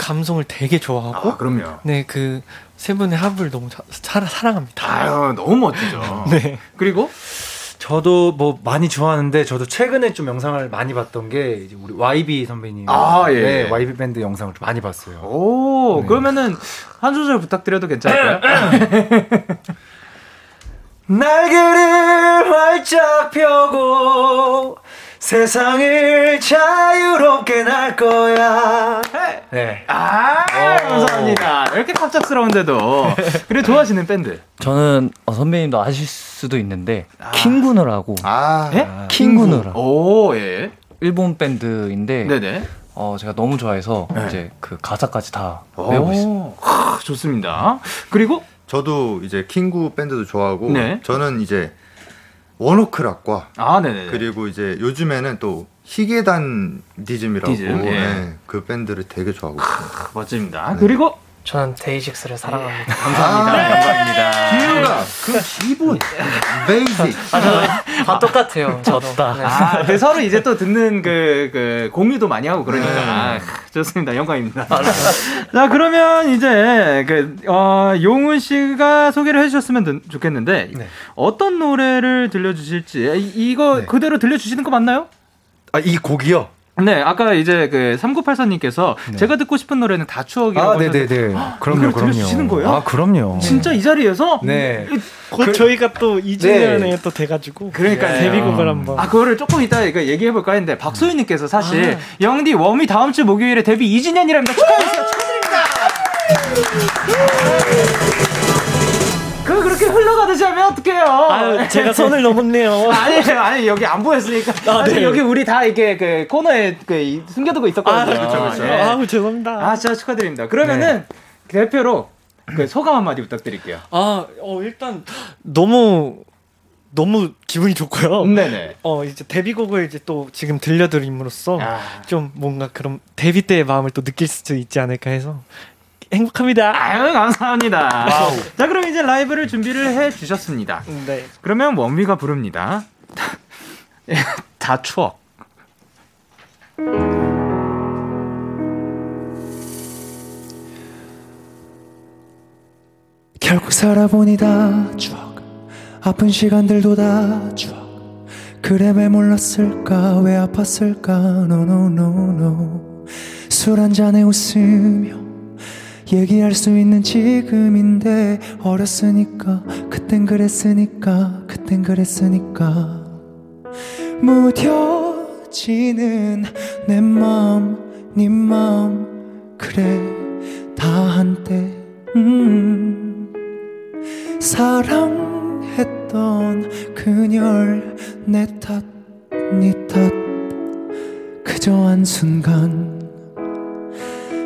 감성을 되게 좋아하고. 아, 그럼요. 네, 그 세 분의 합을 너무 사, 사랑합니다. 아유, 너무 멋지죠. 네. 그리고 저도 뭐 많이 좋아하는데 저도 최근에 좀 영상을 많이 봤던 게 이제 우리 YB 선배님 아 예. 네, YB 밴드 영상을 좀 많이 봤어요. 오 네. 그러면은 한 소절 부탁드려도 괜찮을까요? 날개를 활짝 펴고 세상을 자유롭게 날 거야. 네. 아, 감사합니다. 이렇게 갑작스러운데도. 그래, 좋아하시는 밴드? 저는 어, 선배님도 아실 수도 있는데, 아. 킹구누라고. 아, 예? 킹구누라. 오, 예. 일본 밴드인데, 네네. 어, 제가 너무 좋아해서, 네. 이제 그 가사까지 다 외우고 있어요. 좋습니다. 그리고? 저도 이제 King Gnu 밴드도 좋아하고, 네. 저는 이제 ONE OK ROCK과 아. 그리고 이제 요즘에는 또 히게단디즘이라고 디즘, 예. 네, 그 밴드를 되게 좋아하고 있습니다. 멋집니다. 네. 그리고 저는 데이식스를 사랑합니다. 감사합니다. 아, 감사합니다. 기우가 그 기본 basic. 아, 다 똑같아요. 졌다. 네. 아, 그 서로 이제 또 듣는 그, 그 공유도 많이 하고 그러니까. 네. 아, 좋습니다. 영광입니다. 아, 네. 자, 그러면 이제 그, 어, 용훈 씨가 소개를 해주셨으면 좋겠는데 네. 어떤 노래를 들려주실지 이거 네. 그대로 들려주시는 거 맞나요? 아, 이 곡이요? 네, 아까 이제 그 3984님께서 네. 제가 듣고 싶은 노래는 다 추억이라고 아, 네네네. 네. 그럼요, 그럼요. 들려주시는 거예요? 아, 그럼요. 진짜 이 자리에서? 네. 곧 그, 저희가 또 2주년에 네. 또 돼가지고. 그러니까 네. 데뷔곡을 한번. 아, 그거를 조금 이따 얘기해 볼까 했는데, 박소희님께서 사실, 아. 영디 웜이 다음 주 목요일에 데뷔 2주년이랍니다. 축하해주세요. 축하드립니다. 그 그렇게 흘러가듯이 하면 어떡해요? 아유, 제가 선을 넘었네요. 아니, 아니, 여기 안 보였으니까. 아, 네. 여기 우리 다 이렇게 그 코너에 그 숨겨두고 있었거든요. 아, 그렇죠, 그렇죠. 네. 아우, 죄송합니다. 아, 진짜 축하드립니다. 그러면은 네. 대표로 그 소감 한마디 부탁드릴게요. 아, 어, 일단 너무 너무 기분이 좋고요. 네네. 어 이제 데뷔곡을 이제 또 지금 들려드림으로써 아. 좀 뭔가 그런 데뷔 때의 마음을 또 느낄 수 있지 않을까 해서 행복합니다. 아유, 감사합니다. 와우. 자, 그럼 이제 라이브를 준비를 해 주셨습니다. 네. 그러면 원위가 부릅니다. 다 추억. 결국 살아보니 다 추억. 아픈 시간들도 다 추억. 그래 왜 몰랐을까? 왜 아팠을까? No, no, no, no. 술 한 잔에 웃으며 얘기할 수 있는 지금인데 어렸으니까 그땐 그랬으니까 그땐 그랬으니까. 무뎌지는 내 마음 네 마음 그래 다 한때. 음. 사랑했던 그녀를 내 탓 네 탓. 그저 한순간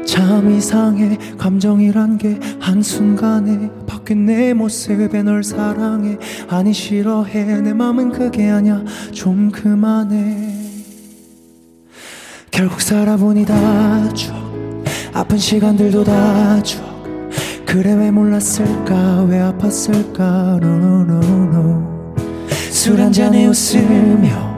참 이상해. 감정이란 게 한순간에 바뀐 내 모습에 널 사랑해. 아니 싫어해. 내 맘은 그게 아냐 좀 그만해. 결국 살아보니 다 추억. 아픈 시간들도 다 추억. 그래 왜 몰랐을까? 왜 아팠을까? No, no, no, no. 술한 잔에 웃으며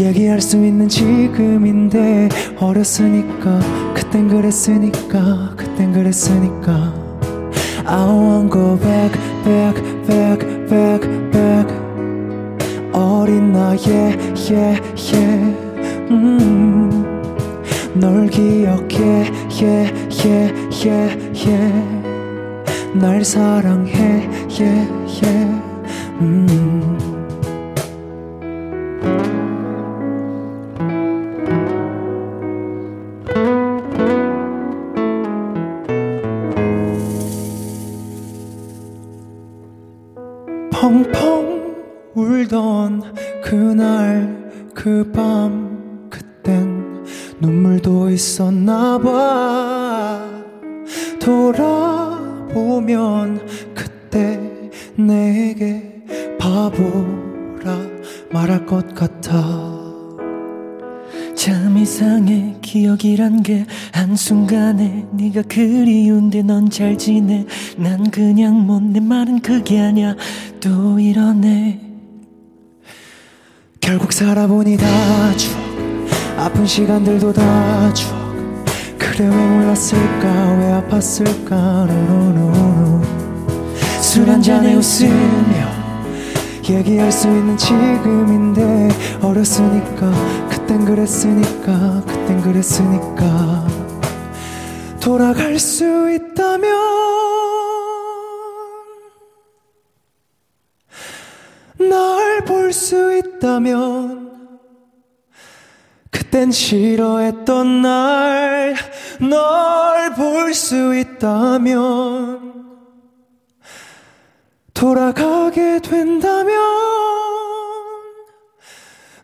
얘기할 수 있는 지금인데 어렸으니까 그땐 그랬으니까 그땐 그랬으니까 I won't go back back back back back 어린 나의 yeah yeah 음, 널 기억해 yeah yeah yeah yeah 날 사랑해 yeah yeah 음. 네가 그리운데 넌 잘 지내. 난 그냥 못내 말은 그게 아니야. 또 이러네. 결국 살아보니 다 추억. 아픈 시간들도 다 추억. 그래 왜 몰랐을까? 왜 아팠을까? 노노노노 술 한 잔에 웃으며 얘기할 수 있는 지금인데 어렸으니까 그땐 그랬으니까 그땐 그랬으니까 돌아갈 수 있다면 날 볼 수 있다면 그땐 싫어했던 날 널 볼 수 있다면 돌아가게 된다면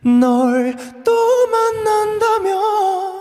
널 또 만난다면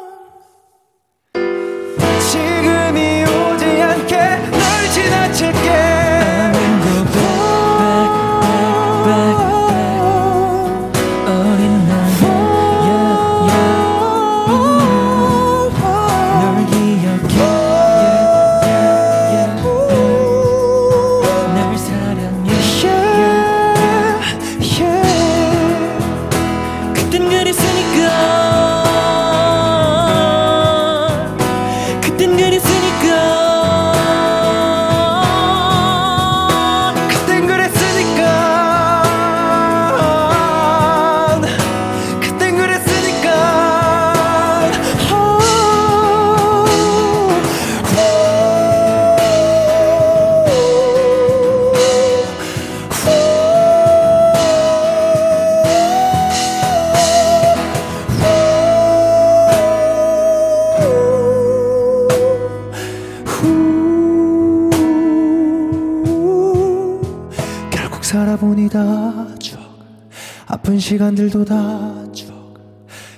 시간들도 다 추억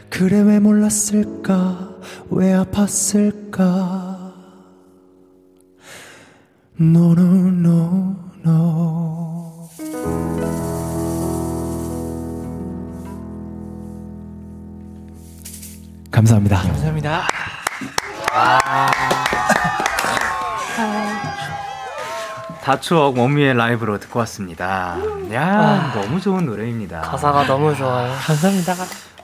그래 왜 몰랐을까? 왜 아팠을까? No no no no. 감사합니다. 감사합니다 다추억 원미의 라이브로 듣고 왔습니다. 야 아, 너무 좋은 노래입니다. 가사가 너무 좋아요. 감사합니다.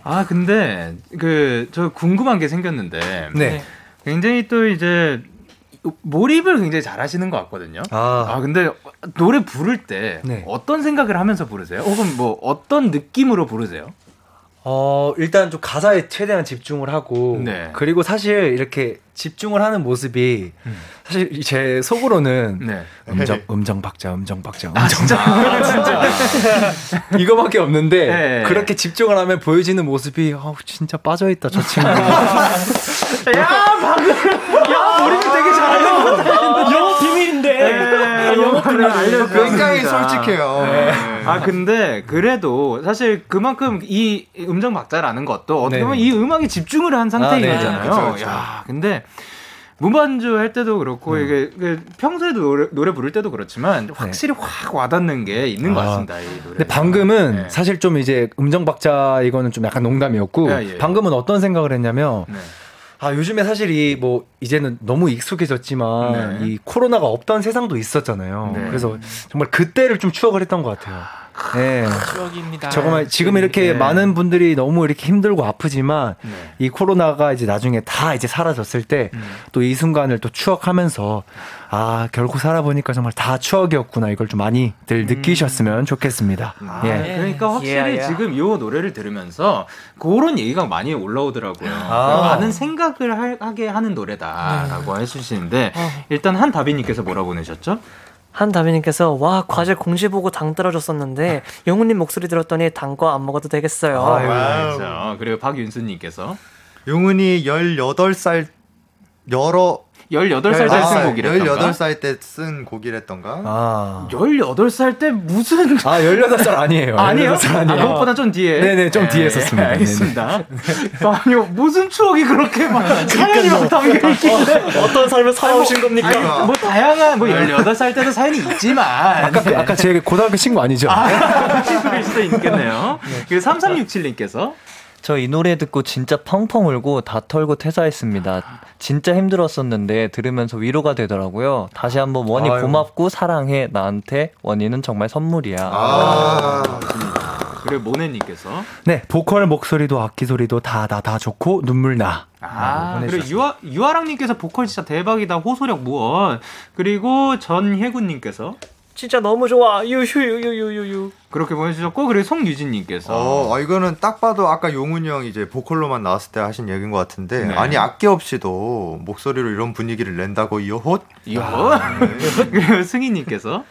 아 근데 그 저 궁금한 게 생겼는데 네. 굉장히 또 이제 몰입을 굉장히 잘하시는 것 같거든요. 아, 아 근데 노래 부를 때 네. 어떤 생각을 하면서 부르세요? 혹은 뭐 어떤 느낌으로 부르세요? 어, 일단 좀 가사에 최대한 집중을 하고 네. 그리고 사실 이렇게 집중을 하는 모습이 음. 사실 제 속으로는 네. 음정 음정 박자 음정 박자 아, 음정 아, 진짜, 아, 진짜. 이거밖에 없는데 네. 그렇게 집중을 하면 보여지는 모습이 아 진짜 빠져 있다 저 친구. 야 방금 야 머리를 되게 잘해요. 영어 비밀인데. 네, 비밀 알려 굉장히 솔직해요. 네. 아 근데 그래도 사실 그만큼 이 음정 박자라는 것도 어떻게 보면 이 음악에 집중을 한 상태인 아, 그쵸. 야 근데 무반주 할 때도 그렇고 음. 이게, 이게 평소에도 노래, 노래 부를 때도 그렇지만 확실히 네. 확 와닿는 게 있는 아. 것 같습니다. 이 노래. 근데 방금은 네. 사실 좀 이제 음정 박자 이거는 좀 약간 농담이었고 네, 예. 방금은 어떤 생각을 했냐면 네. 아 요즘에 사실 이 뭐 이제는 너무 익숙해졌지만 네. 이 코로나가 없던 세상도 있었잖아요. 네. 그래서 정말 그때를 좀 추억을 했던 것 같아요. 네. 추억입니다. 정말 지금 이렇게 네. 많은 분들이 너무 이렇게 힘들고 아프지만 네. 이 코로나가 이제 나중에 다 이제 사라졌을 때 또이 음. 순간을 또 추억하면서 아 결국 살아보니까 정말 다 추억이었구나 이걸 좀 많이들 음. 느끼셨으면 좋겠습니다. 아, 예. 그러니까 확실히 예, 예. 지금 이 노래를 들으면서 그런 얘기가 많이 올라오더라고요. 아. 많은 생각을 하게 하는 노래다라고 네. 해주시는데 어. 일단 한 다비님께서 뭐라 보내셨죠? 한 다미님께서 와 과제 공지 보고 당 떨어졌었는데 영훈님 목소리 들었더니 당과 안 먹어도 되겠어요. 아유, 그리고 박윤수님께서 용훈이 18살 여러 18살 때 쓴 곡이랬던가? 18살 때 쓴 곡이랬던가? 아. 18살 때 무슨. 아, 18살 아니에요. 아니에요? 18살 아니에요. 아, 그것보다 좀 뒤에. 네 네, 좀 네, 뒤에 썼습니다. 네, 알겠습니다. 아니요, 무슨 추억이 그렇게 막 사연이 막 담겨 있길래. 어, 떤 삶을 살아오신 겁니까? 아니, 뭐, 다양한, 뭐 18살 때도 사연이 있지만. 아까, 네. 아까 제 고등학교 친구 아니죠? 아, 친구일 수도 있겠네요. 네. 그리고 3367님께서. 저 이 노래 듣고 진짜 펑펑 울고 다 털고 퇴사했습니다. 진짜 힘들었었는데 들으면서 위로가 되더라고요. 다시 한번 원희 아유. 고맙고 사랑해 나한테 원희는 정말 선물이야. 아. 그리고 모네님께서 네 보컬 목소리도 악기 소리도 다 다 다 좋고 눈물 나. 아, 그리고 유아 유아랑님께서 보컬 진짜 대박이다 호소력 무언 그리고 전혜군님께서 진짜 너무 좋아. 유유유유유유. 그렇게 보내주셨고 그리고 송유진님께서 어, 아, 이거는 딱 봐도 아까 용훈이 형 이제 보컬로만 나왔을 때 하신 얘기인 것 같은데 네. 아니 악기 없이도 목소리로 이런 분위기를 낸다고 이호헛? 이호헛? 아, 네. 그리고 승희님께서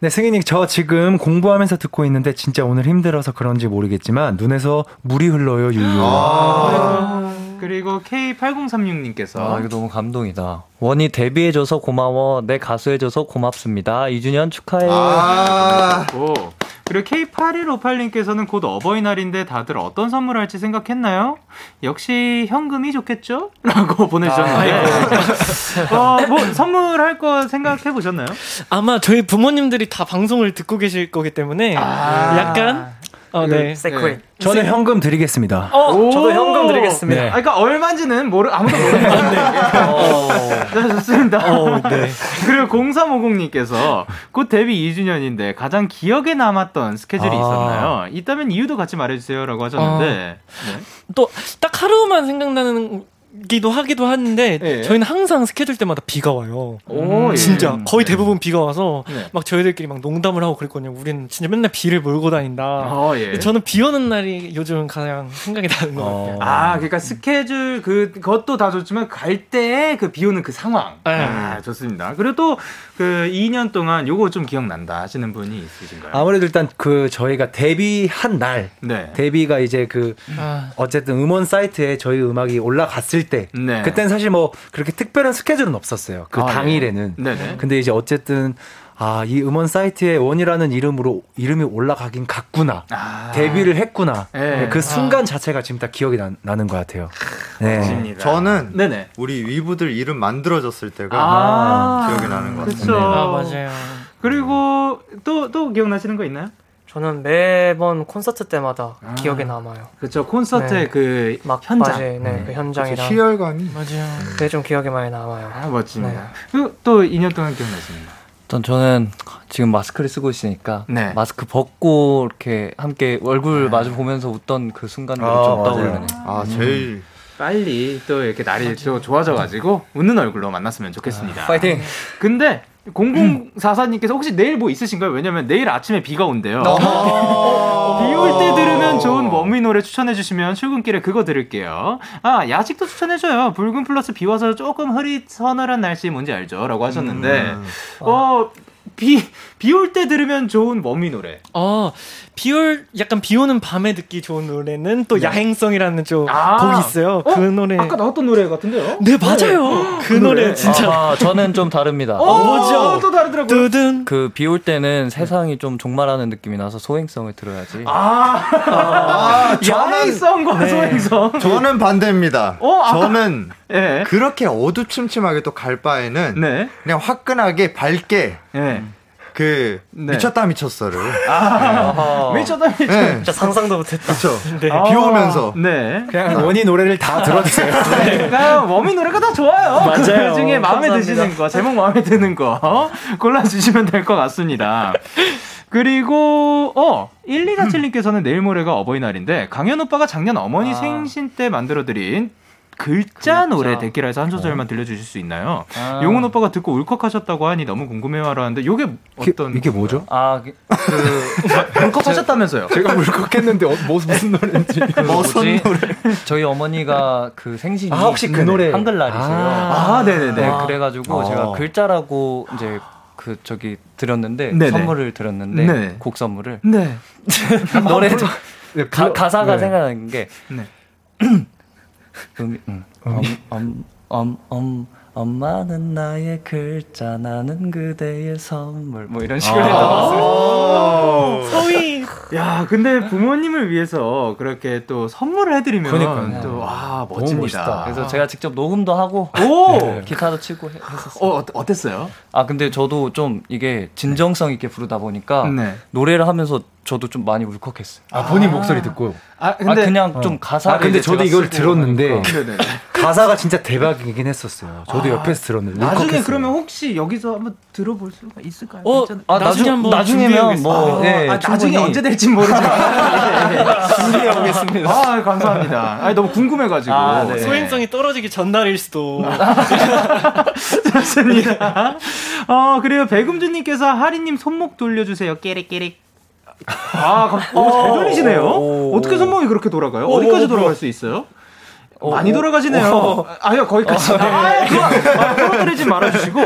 네, 승희님, 저 지금 공부하면서 듣고 있는데 진짜 오늘 힘들어서 그런지 모르겠지만 눈에서 물이 흘러요, 유유. 아~ 그리고 K8036님께서 아, 이거 너무 감동이다. 원이 데뷔해줘서 고마워. 내 가수해줘서 고맙습니다. 2주년 축하해. 아~ 오. 그리고 K8158님께서는 곧 어버이날인데 다들 어떤 선물 할지 생각했나요? 역시 현금이 좋겠죠? 라고 보내주셨는데. 아, 예. 어, 뭐, 선물할 거 생각해 보셨나요? 아마 저희 부모님들이 다 방송을 듣고 계실 거기 때문에 아~ 약간 어, 네. 세크릿. 저는 현금 드리겠습니다. 어, 저도 현금 드리겠습니다. 네. 아, 그러니까 얼마인지는 모르 아무도 모르는데. 네. 어, 네, 좋습니다. 어, 네. 그리고 0350님께서 곧 데뷔 2주년인데 가장 기억에 남았던 스케줄이 아. 있었나요? 있다면 이유도 같이 말해주세요라고 하셨는데 아. 네. 또딱 하루만 생각나는 기도 하기도 하는데 예. 저희는 항상 스케줄 때마다 비가 와요. 오, 예. 진짜 예. 거의 대부분 비가 와서 네. 막 저희들끼리 막 농담을 하고 그랬거든요. 우리는 진짜 맨날 비를 몰고 다닌다. 어, 예. 저는 비 오는 날이 요즘 가장 생각이 나는 것 같아요. 어. 아, 그러니까 스케줄 그 그것도 다 좋지만 갈 때 그 비 오는 그 상황. 네. 아, 좋습니다. 그리고 또그 2년 동안 요거 좀 기억난다 하시는 분이 있으신가요? 아무래도 일단 그 저희가 데뷔한 날, 네. 데뷔가 이제 그 아. 어쨌든 음원 사이트에 저희 음악이 올라갔을 때 네. 그때는 사실 뭐 그렇게 특별한 스케줄은 없었어요. 그 아, 네. 당일에는. 네. 근데 이제 어쨌든 아, 이 음원 사이트에 원이라는 이름으로 이름이 올라가긴 갔구나. 아. 데뷔를 했구나. 네. 그 순간 아. 자체가 지금 딱 기억이 나, 나는 것 같아요. 네. 저는 네네. 우리 위부들 이름 만들어졌을 때가 아. 기억이 나는 것 같아요. 아, 맞아요. 그리고 또, 또 기억나시는 거 있나요? 저는 매번 콘서트 때마다 아, 기억에 남아요. 그렇죠. 콘서트의 네. 그 막, 현장, 맞아요. 네, 음. 그 현장이랑 희열감이 맞아요. 그게 좀 기억에 많이 남아요. 아, 멋집니다. 네. 그또 2년 동안 기억나십니까? 전 저는 지금 마스크를 쓰고 있으니까 네. 마스크 벗고 이렇게 함께 얼굴 아. 마주 보면서 웃던 그 순간들이 아, 좀 떠오르네요. 아 제일 음. 빨리 또 이렇게 날이 또 좋아져가지고 웃는 얼굴로 만났으면 좋겠습니다. 아, 파이팅. 근데 0044님께서 혹시 내일 뭐 있으신가요? 왜냐면 내일 아침에 비가 온대요. 어. 비올 때 들으면 좋은 원미 노래 추천해 주시면 출근길에 그거 들을게요. 아, 야식도 추천해 줘요. 붉은 플러스 비 와서 조금 흐릿 서늘한 날씨 뭔지 알죠? 라고 하셨는데 음. 어, 비, 비올 때 들으면 좋은 워미 노래. 어, 비올, 약간 비 오는 밤에 듣기 좋은 노래는 또 네. 야행성이라는 좀 아~ 곡이 있어요. 그 어? 그 노래. 아까 나왔던 노래 같은데요? 네, 맞아요. 네. 그 노래 진짜. 아, 저는 좀 다릅니다. 어, 뭐죠? 또 다르더라고요. 두둔. 그 비올 때는 세상이 좀 종말하는 느낌이 나서 소행성을 들어야지. 아, 아 야행성과 네. 소행성. 저는 반대입니다. 어, 아까... 저는 네. 그렇게 어두침침하게 또 갈 바에는 네. 그냥 화끈하게 밝게 네. 그 네. 미쳤다 미쳤어를 아, 네. 미쳤다 미쳤 네. 진짜 상상도 못했다. 그렇죠. 네. 비 오면서 네. 그냥 원희 노래를 다 들어주세요. 네. 그냥 워미 노래가 다 좋아요. 맞아요. 그 중에 마음에 감사합니다. 드시는 거 제목 마음에 드는 거 골라 주시면 될 것 같습니다. 그리고 어 1247님께서는 내일 모레가 어버이날인데 강현 오빠가 작년 어머니 아. 생신 때 만들어드린 글자, 노래 데키라에서 한 소절만 어. 들려주실 수 있나요? 아. 용훈 오빠가 듣고 울컥하셨다고 하니 너무 궁금해요 하는데 이게 어떤 이게 뭐죠? 아, 그, 그 울컥하셨다면서요? 제가 울컥했는데 어, 뭐, 무슨 노래인지 그 무슨 노래? 저희 어머니가 그 생신이 아, 혹시 그 노래 한글날이세요. 아, 아 네네네. 네, 그래가지고 아. 제가 글자라고 이제 그 저기 드렸는데 네네. 선물을 드렸는데 네. 곡 선물을 네. 노래 네, 가, 가사가 네. 생각나는 게 네. 음, 음. 엄, 엄, 엄, 엄, 엄마는 나의 글자, 나는 그대의 선물. 뭐 이런 식으로 나왔어요. 소위. 야, 근데 부모님을 위해서 그렇게 또 선물을 해드리면 그러니까요. 또 와, 멋집니다. 그래서 제가 직접 녹음도 하고 오! 기타도 치고 했었어요. 어, 어땠어요? 아, 근데 저도 좀 이게 진정성 있게 부르다 보니까 네. 노래를 하면서 저도 좀 많이 울컥했어요. 아, 본인 아~ 목소리 듣고. 아, 근데 아, 그냥 어. 좀 가사. 아, 근데 저도 이걸 들었는데 가사가 진짜 대박이긴 했었어요. 저도 아, 옆에서 들었는데. 나중에 울컥했어요. 그러면 혹시 여기서 한번 들어볼 수가 있을까요? 어, 아, 나중에 한번 나중에면 뭐 네, 아, 나중에 언제 될지 모르지만 준비해 보겠습니다. 아, 감사합니다. 아, 너무 궁금해 가지고 아, 네. 소행성이 떨어지기 전날일 수도. 좋습니다. 어, 그리고 백음주님께서 하리 님 손목 돌려 주세요. 깨릭깨릭. 아, 어, 잘 돌리시네요. 어떻게 손목이 그렇게 돌아가요? 어디까지 돌아갈 수 있어요? 어, 많이 돌아가시네요. 어, 아유, 거기까지. 어, 네. 아, 떨어뜨리지 말아주시고.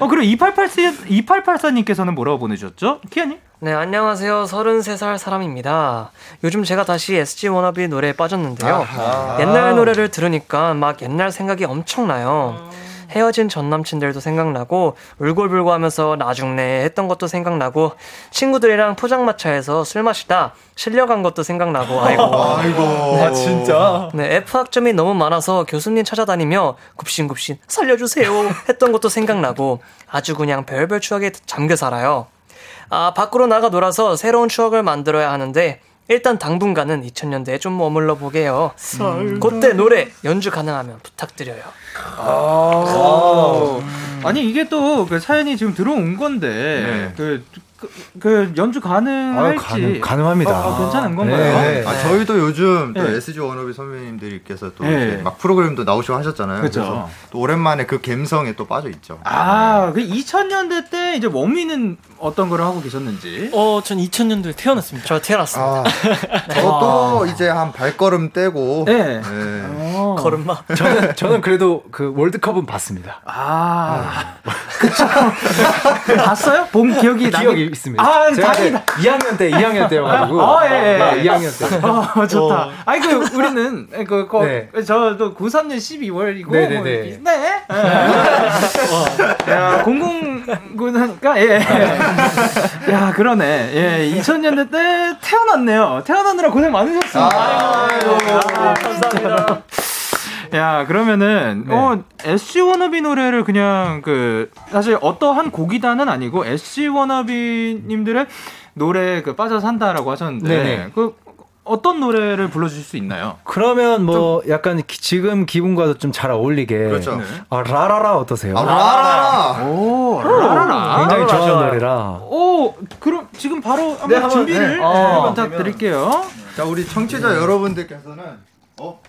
어, 그리고 2884, 2884 님께서는 뭐라고 보내주셨죠? 키아님? 네, 안녕하세요. 33살 사람입니다. 요즘 제가 다시 SG 워너비 노래에 빠졌는데요. 아하. 옛날 노래를 들으니까 막 옛날 생각이 엄청나요. 음. 헤어진 전 남친들도 생각나고 울골불고 하면서 나중네 했던 것도 생각나고 친구들이랑 포장마차에서 술 마시다 실려간 것도 생각나고 아이고. 아이고. 네. 아 진짜? 네 F 학점이 너무 많아서 교수님 찾아다니며 굽신굽신 살려주세요 했던 것도 생각나고 아주 그냥 별별 추억에 잠겨 살아요. 아 밖으로 나가 놀아서 새로운 추억을 만들어야 하는데 일단 당분간은 2000년대에 좀 머물러 보게요. 음. 그때 노래 연주 가능하면 부탁드려요. 아~ 아니 이게 또 그 사연이 지금 들어온 건데 네. 그 그, 그, 연주 가능할지 아, 가능, 합니다 어, 어, 괜찮은 건가요? 네. 네. 아, 저희도 요즘 또 네. SG 워너비 선배님들께서 또 네. 막 프로그램도 나오시고 하셨잖아요. 그렇죠. 또 오랜만에 그 감성에 또 빠져 있죠. 아, 그 2000년대 때 이제 워미는 어떤 걸 하고 계셨는지? 어, 전 2000년도에 태어났습니다. 저 태어났습니다. 아, 저도 이제 한 발걸음 떼고 네. 어. 걸음마. 저는 저는 그래도 그 월드컵은 봤습니다. 아, 그쵸. 봤어요? 본 기억이 기억이 있습니다. 아, 다행이다. 2학년 때, 2학년 때여가지고. 아, 예, 예. 네, 2학년 때. 어, 좋다. 어. 아니, 그, 우리는, 그, 그 네. 저도 93년 12월이고. 네네네. 뭐, 네. 네. 어. 야, 009 하니까, 예. 야, 그러네. 예, 2000년대 때 태어났네요. 태어나느라 고생 많으셨습니다. 아, 아이고, 아, 감사합니다. 야 그러면은 네. 어 SG 워너비 노래를 그냥 그 사실 어떠한 곡이다는 아니고 SG 워너비님들의 노래 그 빠져 산다라고 하셨는데 네네. 그 어떤 노래를 불러주실 수 있나요? 그러면 뭐 약간 기, 지금 기분과도 좀 잘 어울리게 그렇죠. 네. 아, 라라라 어떠세요? 아, 라라라. 오, 라라라. 굉장히 좋아하는 노래라. 오, 그럼 지금 바로 한번 네, 준비를 네. 어, 부탁드릴게요. 자, 우리 청취자 여러분들께서는 어?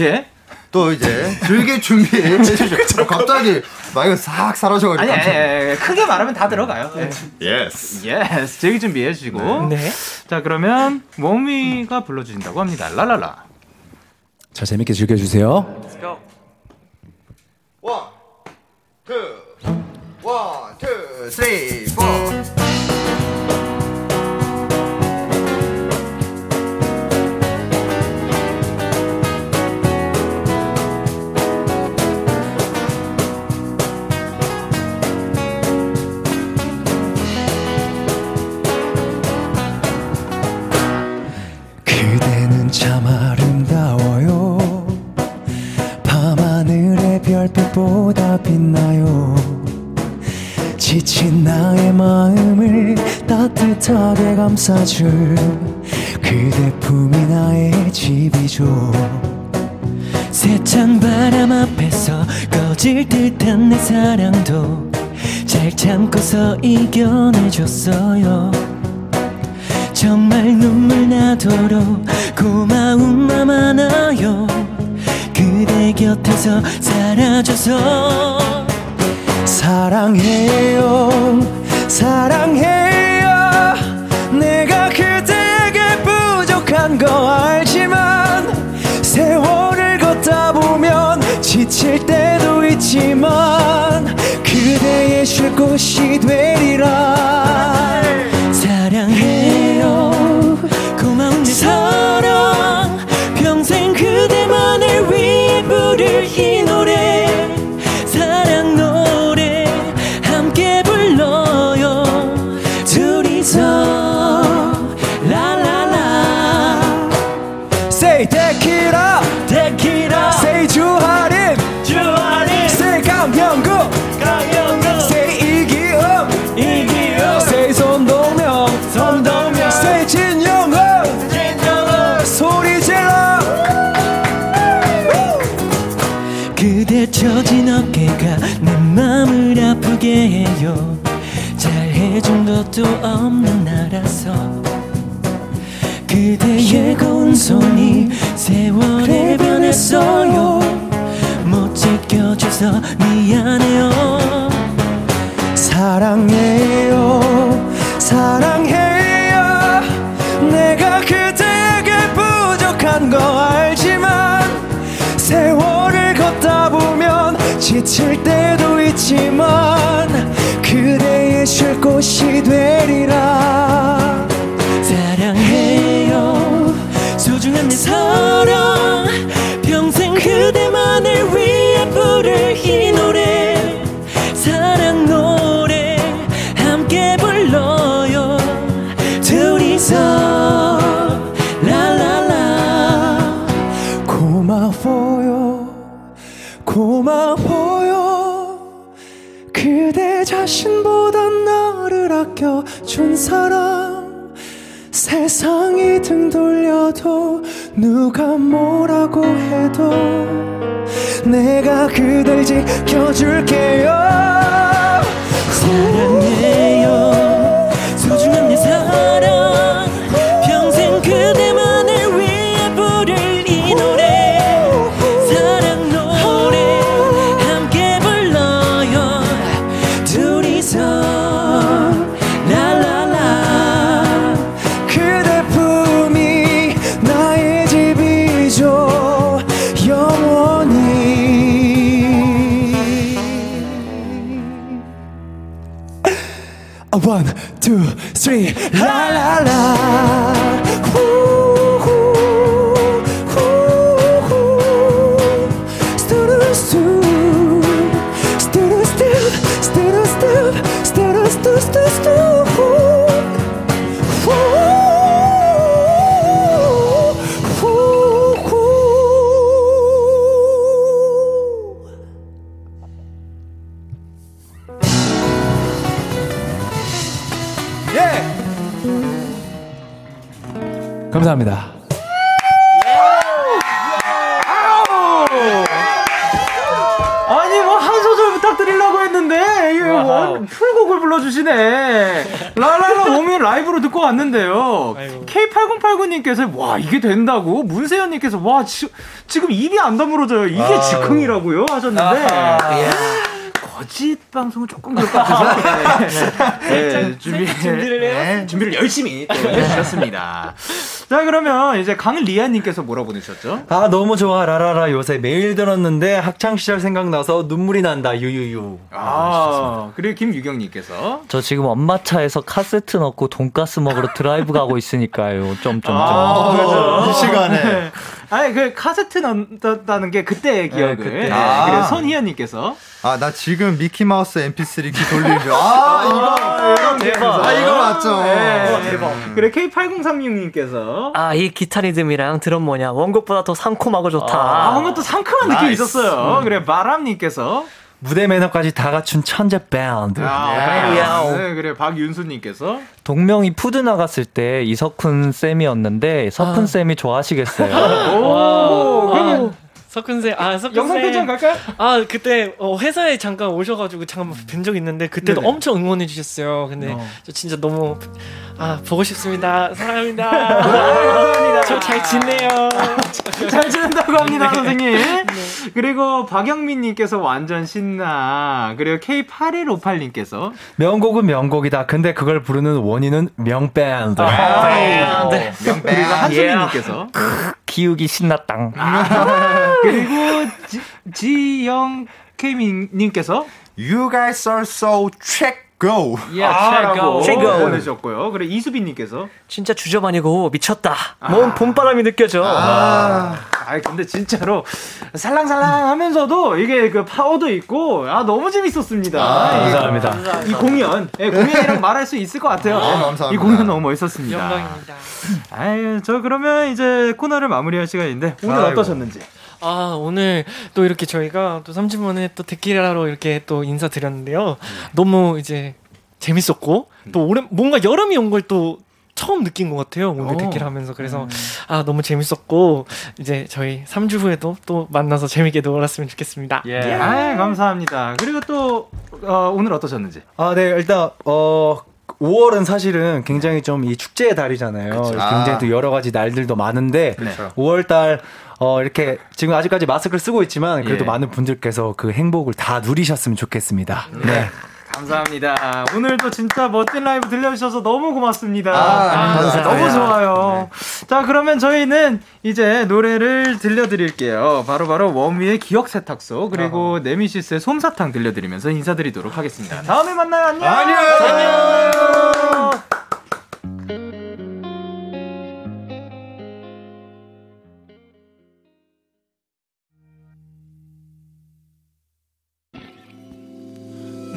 예. 또 이제 즐길 준비해 주시죠. 갑자기 마이크 싹 사라져가지고. 아니, 아니, 아니, 크게 말하면 다 들어가요. Yes. Yes. 즐길 준비해 주시고. 네. 자, 그러면 꼬미가 불러주신다고 합니다. 라라라. 자, 재밌게 즐겨주세요. Let's go. 투, 쓰리, 따뜻하게 감싸줄 그대 품이 나의 집이죠 세찬 바람 앞에서 꺼질 듯한 내 사랑도 잘 참고서 이겨내줬어요. 정말 눈물 나도록 고마운 마 많아요. 그대 곁에서 살아줘서 사랑해요. 사랑해 있지만 그대의 쉴 곳이 되리라 아프게 해요. 잘해준 것도 없는 나라서 그대의 고운 손이 세월에 변했어요. 못 지켜줘서 미안해요. 사랑해요. 사랑해 지칠 때도 있지만 그대의 쉴 곳이 되리라. 사랑해요. 소중한 내 사랑. 평생 그대만을 위해 부를 이 노래. 사랑 노래 함께 불러요. 둘이서 고마워요 아껴준 사람 세상이 등 돌려도 누가 뭐라고 해도 내가 그댈 지켜줄게요 했는데 이거 뭐 full곡을 불러주시네. 라라라 몸이 라이브로 듣고 왔는데요. K8089님께서 와 이게 된다고 문세현님께서 와 지, 지금 입이 안 다물어져요. 이게 아. 즉흥이라고요 하셨는데. 거짓 방송은 조금 그럴 것 같아서 네, 네, 준비, 준비를 해요? 네, 준비를 열심히 또 해주셨습니다. 자 그러면 이제 강리아님께서 뭐라 보내셨죠? 아 너무 좋아 라라라 요새 매일 들었는데 학창 시절 생각나서 눈물이 난다 유유유. 아 그리고 김유경님께서 저 지금 엄마 차에서 카세트 넣고 돈가스 먹으러 드라이브 가고 있으니까요. 점점점. 아, 그렇죠. 이 시간에. 네. 아니 그 카세트 넣었다는 게 그때의 기억을. 그때. 네, 아. 그리고 손희연님께서 아, 나 지금 미키 마우스 mp3 키 돌리는 줄. 아, 이거. 대박. 아, 이거 맞죠. 네. 대박. 그리고 K8036님께서 아, 이 기타 리듬이랑 드럼 뭐냐. 원곡보다 더 상콤하고 좋다. 아, 뭔가 또 상큼한 느낌이 nice. 있었어요. 그래 바람님께서 무대 매너까지 다 갖춘 천재 밴드. 아, 야옹. 네, 그래 박윤수님께서 동명이 프듀 나갔을 때 이석훈 쌤이었는데 석훈 쌤이 좋아하시겠어요. 오, 그러면 석훈 쌤, 아 석훈 영상 쌤. 편지 갈까요? 아 그때 어, 회사에 잠깐 오셔가지고 잠깐 뵌 적 있는데 그때도 네네. 엄청 응원해 주셨어요. 근데 어. 저 진짜 너무 아 보고 싶습니다. 아, 사랑합니다. 감사합니다. 저 잘 지내요. 잘 지낸다고 합니다, 선생님. 그리고 박영민님께서 완전 신나. 그리고 K8158님께서 명곡은 명곡이다. 근데 그걸 부르는 원인은 명밴드. 아, 네. 그리고 한수민님께서 기욱이 신났당. 그리고 지, 지영 케이님께서 You guys are so check go. 아라고 최고. 보내주셨고요. 그리고 이수빈님께서 진짜 아니고 미쳤다. 뭔 봄바람이 느껴져. 아, 아 이 근데 진짜로 살랑살랑 하면서도 이게 그 파워도 있고 아 너무 재밌었습니다. 이- 감사합니다. 이 공연, 예, 공연이랑 말할 수 있을 것 같아요. 아, 감사합니다. 이 공연 너무 멋있었습니다. 영광입니다. 아유, 저 그러면 이제 코너를 마무리할 시간인데 오늘 아이고. 어떠셨는지? 아 오늘 또 이렇게 저희가 또 3주 만에 또 데키라로 이렇게 또 인사드렸는데요. 너무 이제 재밌었고 또 올해 뭔가 여름이 온 걸 또 처음 느낀 것 같아요 오늘 오. 데키라 하면서 그래서 아 너무 재밌었고 이제 저희 3주 후에도 또 만나서 재밌게 놀았으면 좋겠습니다. 예, 아 감사합니다. 그리고 또 어, 오늘 어떠셨는지? 아, 네, 일단, 어, 5월은 사실은 굉장히 좀 이 축제의 달이잖아요. 굉장히 아. 또 여러 가지 날들도 많은데, 그렇죠. 5월 달, 어, 이렇게 지금 아직까지 마스크를 쓰고 있지만, 그래도 예. 많은 분들께서 그 행복을 다 누리셨으면 좋겠습니다. 네. 감사합니다. 오늘도 진짜 멋진 라이브 들려주셔서 너무 고맙습니다. 아, 아, 감사합니다. 너무 좋아요. 자, 그러면 저희는 이제 노래를 들려드릴게요. 바로바로 원미의 기억 세탁소, 그리고 네미시스의 솜사탕 들려드리면서 인사드리도록 하겠습니다. 다음에 만나요. 안녕! 안녕!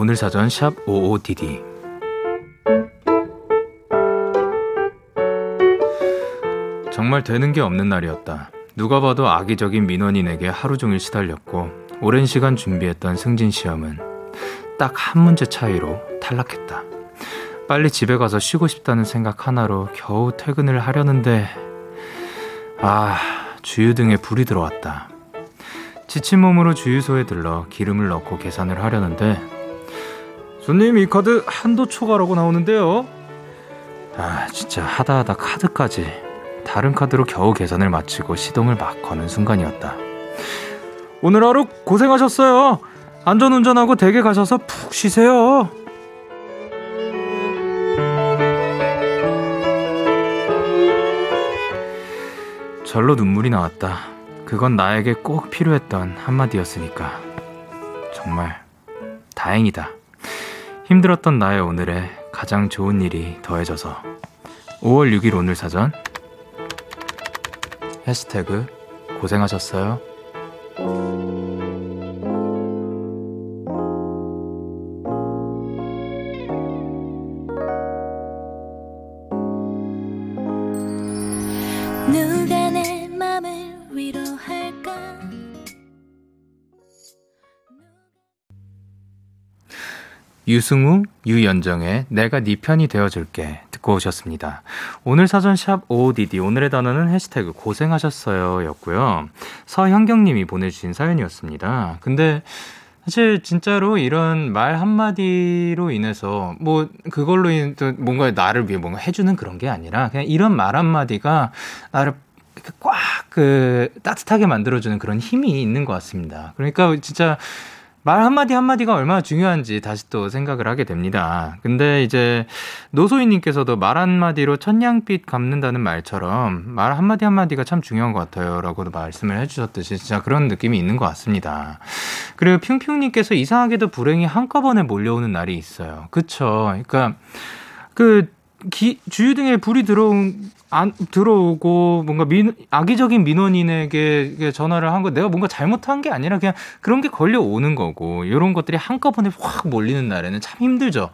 오늘 사전 샵 55DD 정말 되는 게 없는 날이었다. 누가 봐도 악의적인 민원인에게 하루 종일 시달렸고 오랜 시간 준비했던 승진 시험은 딱 한 문제 차이로 탈락했다. 빨리 집에 가서 쉬고 싶다는 생각 하나로 겨우 퇴근을 하려는데 아 주유등에 불이 들어왔다. 지친 몸으로 주유소에 들러 기름을 넣고 계산을 하려는데 손님 이 카드 한도 초과라고 나오는데요. 아 진짜 하다 하다 카드까지 다른 카드로 겨우 계산을 마치고 시동을 막 거는 순간이었다. 오늘 하루 고생하셨어요. 안전 운전하고 댁에 가셔서 푹 쉬세요. 절로 눈물이 나왔다. 그건 나에게 꼭 필요했던 한마디였으니까. 정말 다행이다. 힘들었던 나의 오늘에 가장 좋은 일이 더해져서 5월 6일 오늘 사전 해시태그 고생하셨어요. 유승우, 유연정의 내가 네 편이 되어줄게 듣고 오셨습니다. 오늘 사전샵 OODD 오늘의 단어는 해시태그 고생하셨어요 였고요. 서현경님이 보내주신 사연이었습니다. 근데 사실 진짜로 이런 말 한마디로 인해서 뭐 그걸로 인해 뭔가 나를 위해 뭔가 해주는 그런 게 아니라 그냥 이런 말 한마디가 나를 꽉 그 따뜻하게 만들어주는 그런 힘이 있는 것 같습니다. 그러니까 진짜 말 한마디 한마디가 얼마나 중요한지 다시 또 생각을 하게 됩니다. 근데 이제 노소희님께서도 말 한마디로 천냥빛 갚는다는 말처럼 말 한마디 한마디가 참 중요한 것 같아요. 라고도 말씀을 해주셨듯이 진짜 그런 느낌이 있는 것 같습니다. 그리고 핑핑님께서 이상하게도 불행이 한꺼번에 몰려오는 날이 있어요. 그쵸. 그러니까 그 기, 주유등에 불이 들어온 안 들어오고 뭔가 민, 악의적인 민원인에게 전화를 한 거 내가 뭔가 잘못한 게 아니라 그냥 그런 게 걸려 오는 거고 이런 것들이 한꺼번에 확 몰리는 날에는 참 힘들죠.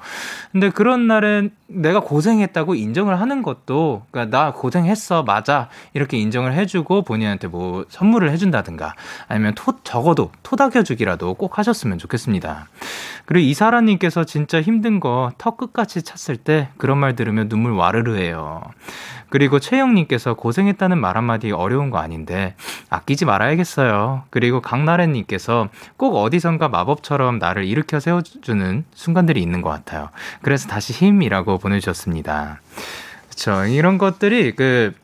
근데 그런 날엔 내가 고생했다고 인정을 하는 것도 그러니까 나 고생했어 맞아 이렇게 인정을 해주고 본인한테 뭐 선물을 해준다든가 아니면 토 적어도 토닥여주기라도 꼭 하셨으면 좋겠습니다. 그리고 이사라님께서 진짜 힘든 거 턱 끝까지 찼을 때 그런 말 들으면 눈물 와르르 해요. 그리고 최영님께서 고생했다는 말 한마디 어려운 거 아닌데 아끼지 말아야겠어요. 그리고 강나래님께서 꼭 어디선가 마법처럼 나를 일으켜 세워주는 순간들이 있는 것 같아요. 그래서 다시 힘이라고 보내주셨습니다. 그쵸. 이런 것들이 그,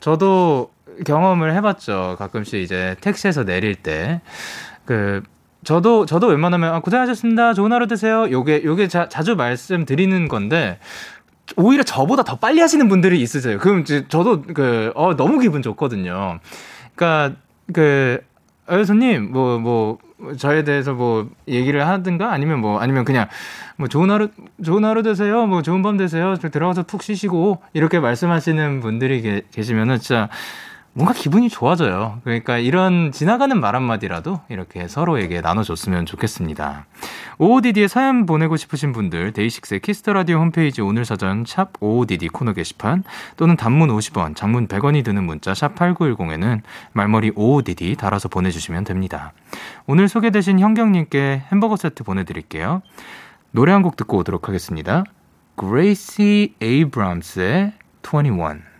저도 경험을 해봤죠. 가끔씩 이제 택시에서 내릴 때. 그, 저도 저도 웬만하면 아, 고생하셨습니다. 좋은 하루 되세요. 요게 요게 자, 자주 말씀드리는 건데 오히려 저보다 더 빨리 하시는 분들이 있으세요. 그럼 이제 저도 그, 어, 너무 기분 좋거든요. 그니까, 그, 어, 손님, 뭐, 뭐, 저에 대해서 뭐, 얘기를 하든가 아니면 뭐, 아니면 그냥, 뭐, 좋은 하루, 좋은 하루 되세요. 뭐, 좋은 밤 되세요. 들어가서 푹 쉬시고, 이렇게 말씀하시는 분들이 계, 계시면은 진짜, 뭔가 기분이 좋아져요. 그러니까 이런 지나가는 말 한마디라도 이렇게 서로에게 나눠줬으면 좋겠습니다. OODD에 사연 보내고 싶으신 분들 데이식스의 키스터라디오 홈페이지 오늘 사전 샵 OODD 코너 게시판 또는 단문 50원, 장문 100원이 드는 문자 샵 8910에는 말머리 OODD 달아서 보내주시면 됩니다. 오늘 소개되신 현경님께 햄버거 세트 보내드릴게요. 노래 한 곡 듣고 오도록 하겠습니다. 그레이시 에이브람스의 21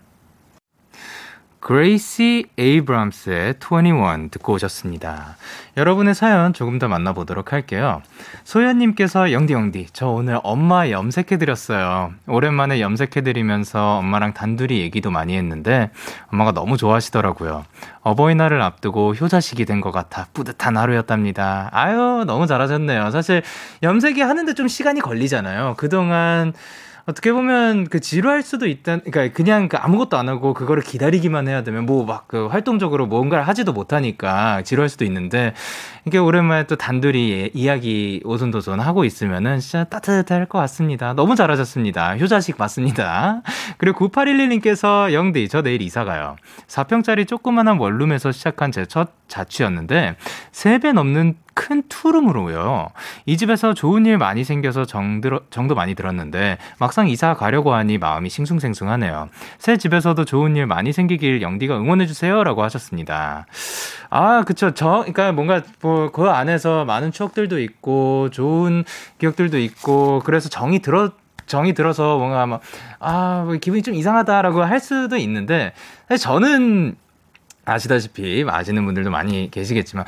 그레이시 에이브람스의 21 듣고 오셨습니다. 여러분의 사연 조금 더 만나보도록 할게요. 소연님께서 영디 영디 저 오늘 엄마 염색해드렸어요. 오랜만에 염색해드리면서 엄마랑 단둘이 얘기도 많이 했는데 엄마가 너무 좋아하시더라고요. 어버이날을 앞두고 효자식이 된 것 같아 뿌듯한 하루였답니다. 아유 너무 잘하셨네요. 사실 염색이 하는데 좀 시간이 걸리잖아요. 그동안 어떻게 보면 그 지루할 수도 있다. 그러니까 그냥 그 아무것도 안 하고 그거를 기다리기만 해야 되면 뭐 막 그 활동적으로 뭔가를 하지도 못하니까 지루할 수도 있는데 이게 오랜만에 또 단둘이 이야기 오손도손 하고 있으면은 진짜 따뜻할 것 같습니다. 너무 잘하셨습니다. 효자식 맞습니다. 그리고 9811님께서 영디 저 내일 이사 가요. 4평짜리 조그만한 원룸에서 시작한 제첫 자취였는데 3배 넘는 큰 투룸으로요. 이 집에서 좋은 일 많이 생겨서 정들어, 정도 많이 들었는데 막상 이사 가려고 하니 마음이 싱숭생숭하네요. 새 집에서도 좋은 일 많이 생기길 영디가 응원해 주세요라고 하셨습니다. 아, 그쵸. 저, 그러니까 뭔가 뭐, 그 안에서 많은 추억들도 있고, 좋은 기억들도 있고, 그래서 정이 들어, 정이 들어서 뭔가 막, 아, 뭐 기분이 좀 이상하다라고 할 수도 있는데, 저는 아시다시피, 아시는 분들도 많이 계시겠지만,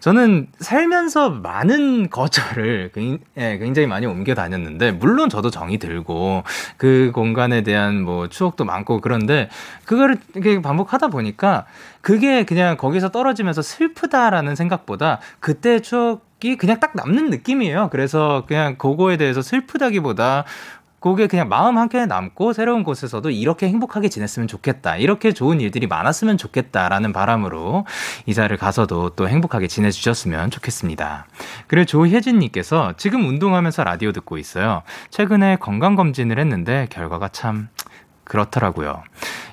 저는 살면서 많은 거절을 예, 굉장히 많이 옮겨 다녔는데, 물론 저도 정이 들고, 그 공간에 대한 뭐 추억도 많고 그런데, 그거를 이렇게 반복하다 보니까, 그게 그냥 거기서 떨어지면서 슬프다라는 생각보다, 그때 추억 이 그냥 딱 남는 느낌이에요. 그래서 그냥 그거에 대해서 슬프다기보다 그게 그냥 마음 한켠에 남고 새로운 곳에서도 이렇게 행복하게 지냈으면 좋겠다. 이렇게 좋은 일들이 많았으면 좋겠다라는 바람으로 이사를 가서도 또 행복하게 지내주셨으면 좋겠습니다. 그리고 조혜진님께서 지금 운동하면서 라디오 듣고 있어요. 최근에 건강검진을 했는데 결과가 참 그렇더라고요.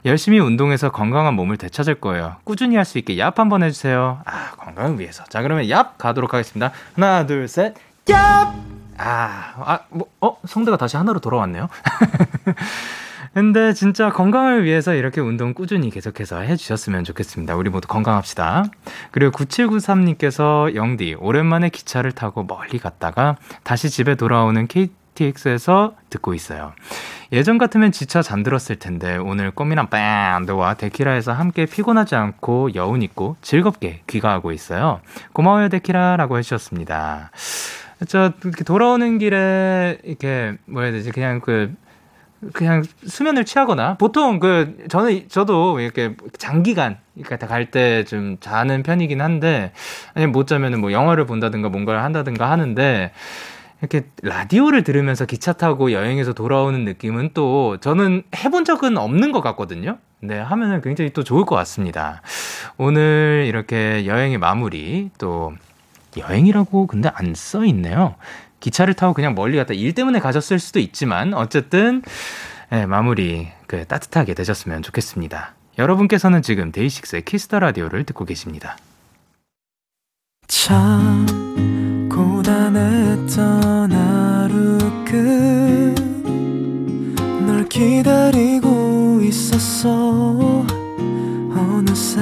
열심히 운동해서 건강한 몸을 되찾을 거예요. 꾸준히 할 수 있게 얍 한번 해주세요. 아, 건강을 위해서. 자, 그러면 얍 가도록 하겠습니다. 하나, 둘, 셋, 얍! 아, 아, 뭐, 어? 성대가 다시 하나로 돌아왔네요. 근데 진짜 건강을 위해서 이렇게 운동 꾸준히 계속해서 해주셨으면 좋겠습니다. 우리 모두 건강합시다. 그리고 9793님께서 영디, 오랜만에 기차를 타고 멀리 갔다가 다시 집에 돌아오는 KTX에서 듣고 있어요. 예전 같으면 지쳐 잠들었을 텐데 오늘 꽃미남 밴드와 데키라에서 함께 피곤하지 않고 여운 있고 즐겁게 귀가하고 있어요. 고마워요 데키라라고 해주셨습니다. 저 돌아오는 길에 이렇게 뭐라 해야 되지 그냥 그 그냥 수면을 취하거나 보통 그 저는 저도 이렇게 장기간 그러니까 갈 때 좀 자는 편이긴 한데 아니 못 자면은 뭐 영화를 본다든가 뭔가를 한다든가 하는데 이렇게 라디오를 들으면서 기차 타고 여행에서 돌아오는 느낌은 또 저는 해본 적은 없는 것 같거든요. 네, 하면은 굉장히 또 좋을 것 같습니다. 오늘 이렇게 여행의 마무리 또 여행이라고 근데 안 써 있네요. 기차를 타고 그냥 멀리 갔다 일 때문에 가셨을 수도 있지만 어쨌든 네, 마무리 그 따뜻하게 되셨으면 좋겠습니다. 여러분께서는 지금 데이식스의 Kiss the Radio를 듣고 계십니다. 참 고단했던 하루 끝널 기다리고 있었어 어느새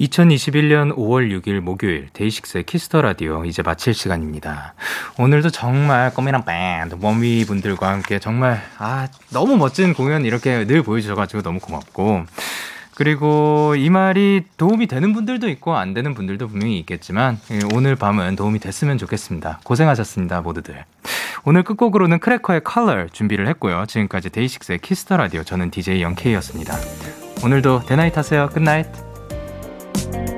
2021년 5월 6일 목요일 데이식스의 Kiss the Radio 이제 마칠 시간입니다. 오늘도 정말 꼬미랑 밴드 워미 분들과 함께 정말 아 너무 멋진 공연 이렇게 늘 보여주셔가지고 너무 고맙고 그리고 이 말이 도움이 되는 분들도 있고 안 되는 분들도 분명히 있겠지만 예, 오늘 밤은 도움이 됐으면 좋겠습니다. 고생하셨습니다 모두들. 오늘 끝곡으로는 크래커의 컬러 준비를 했고요. 지금까지 데이식스의 Kiss the Radio 저는 DJ 영케이였습니다. 오늘도 데나잇 하세요. Good night. Bye.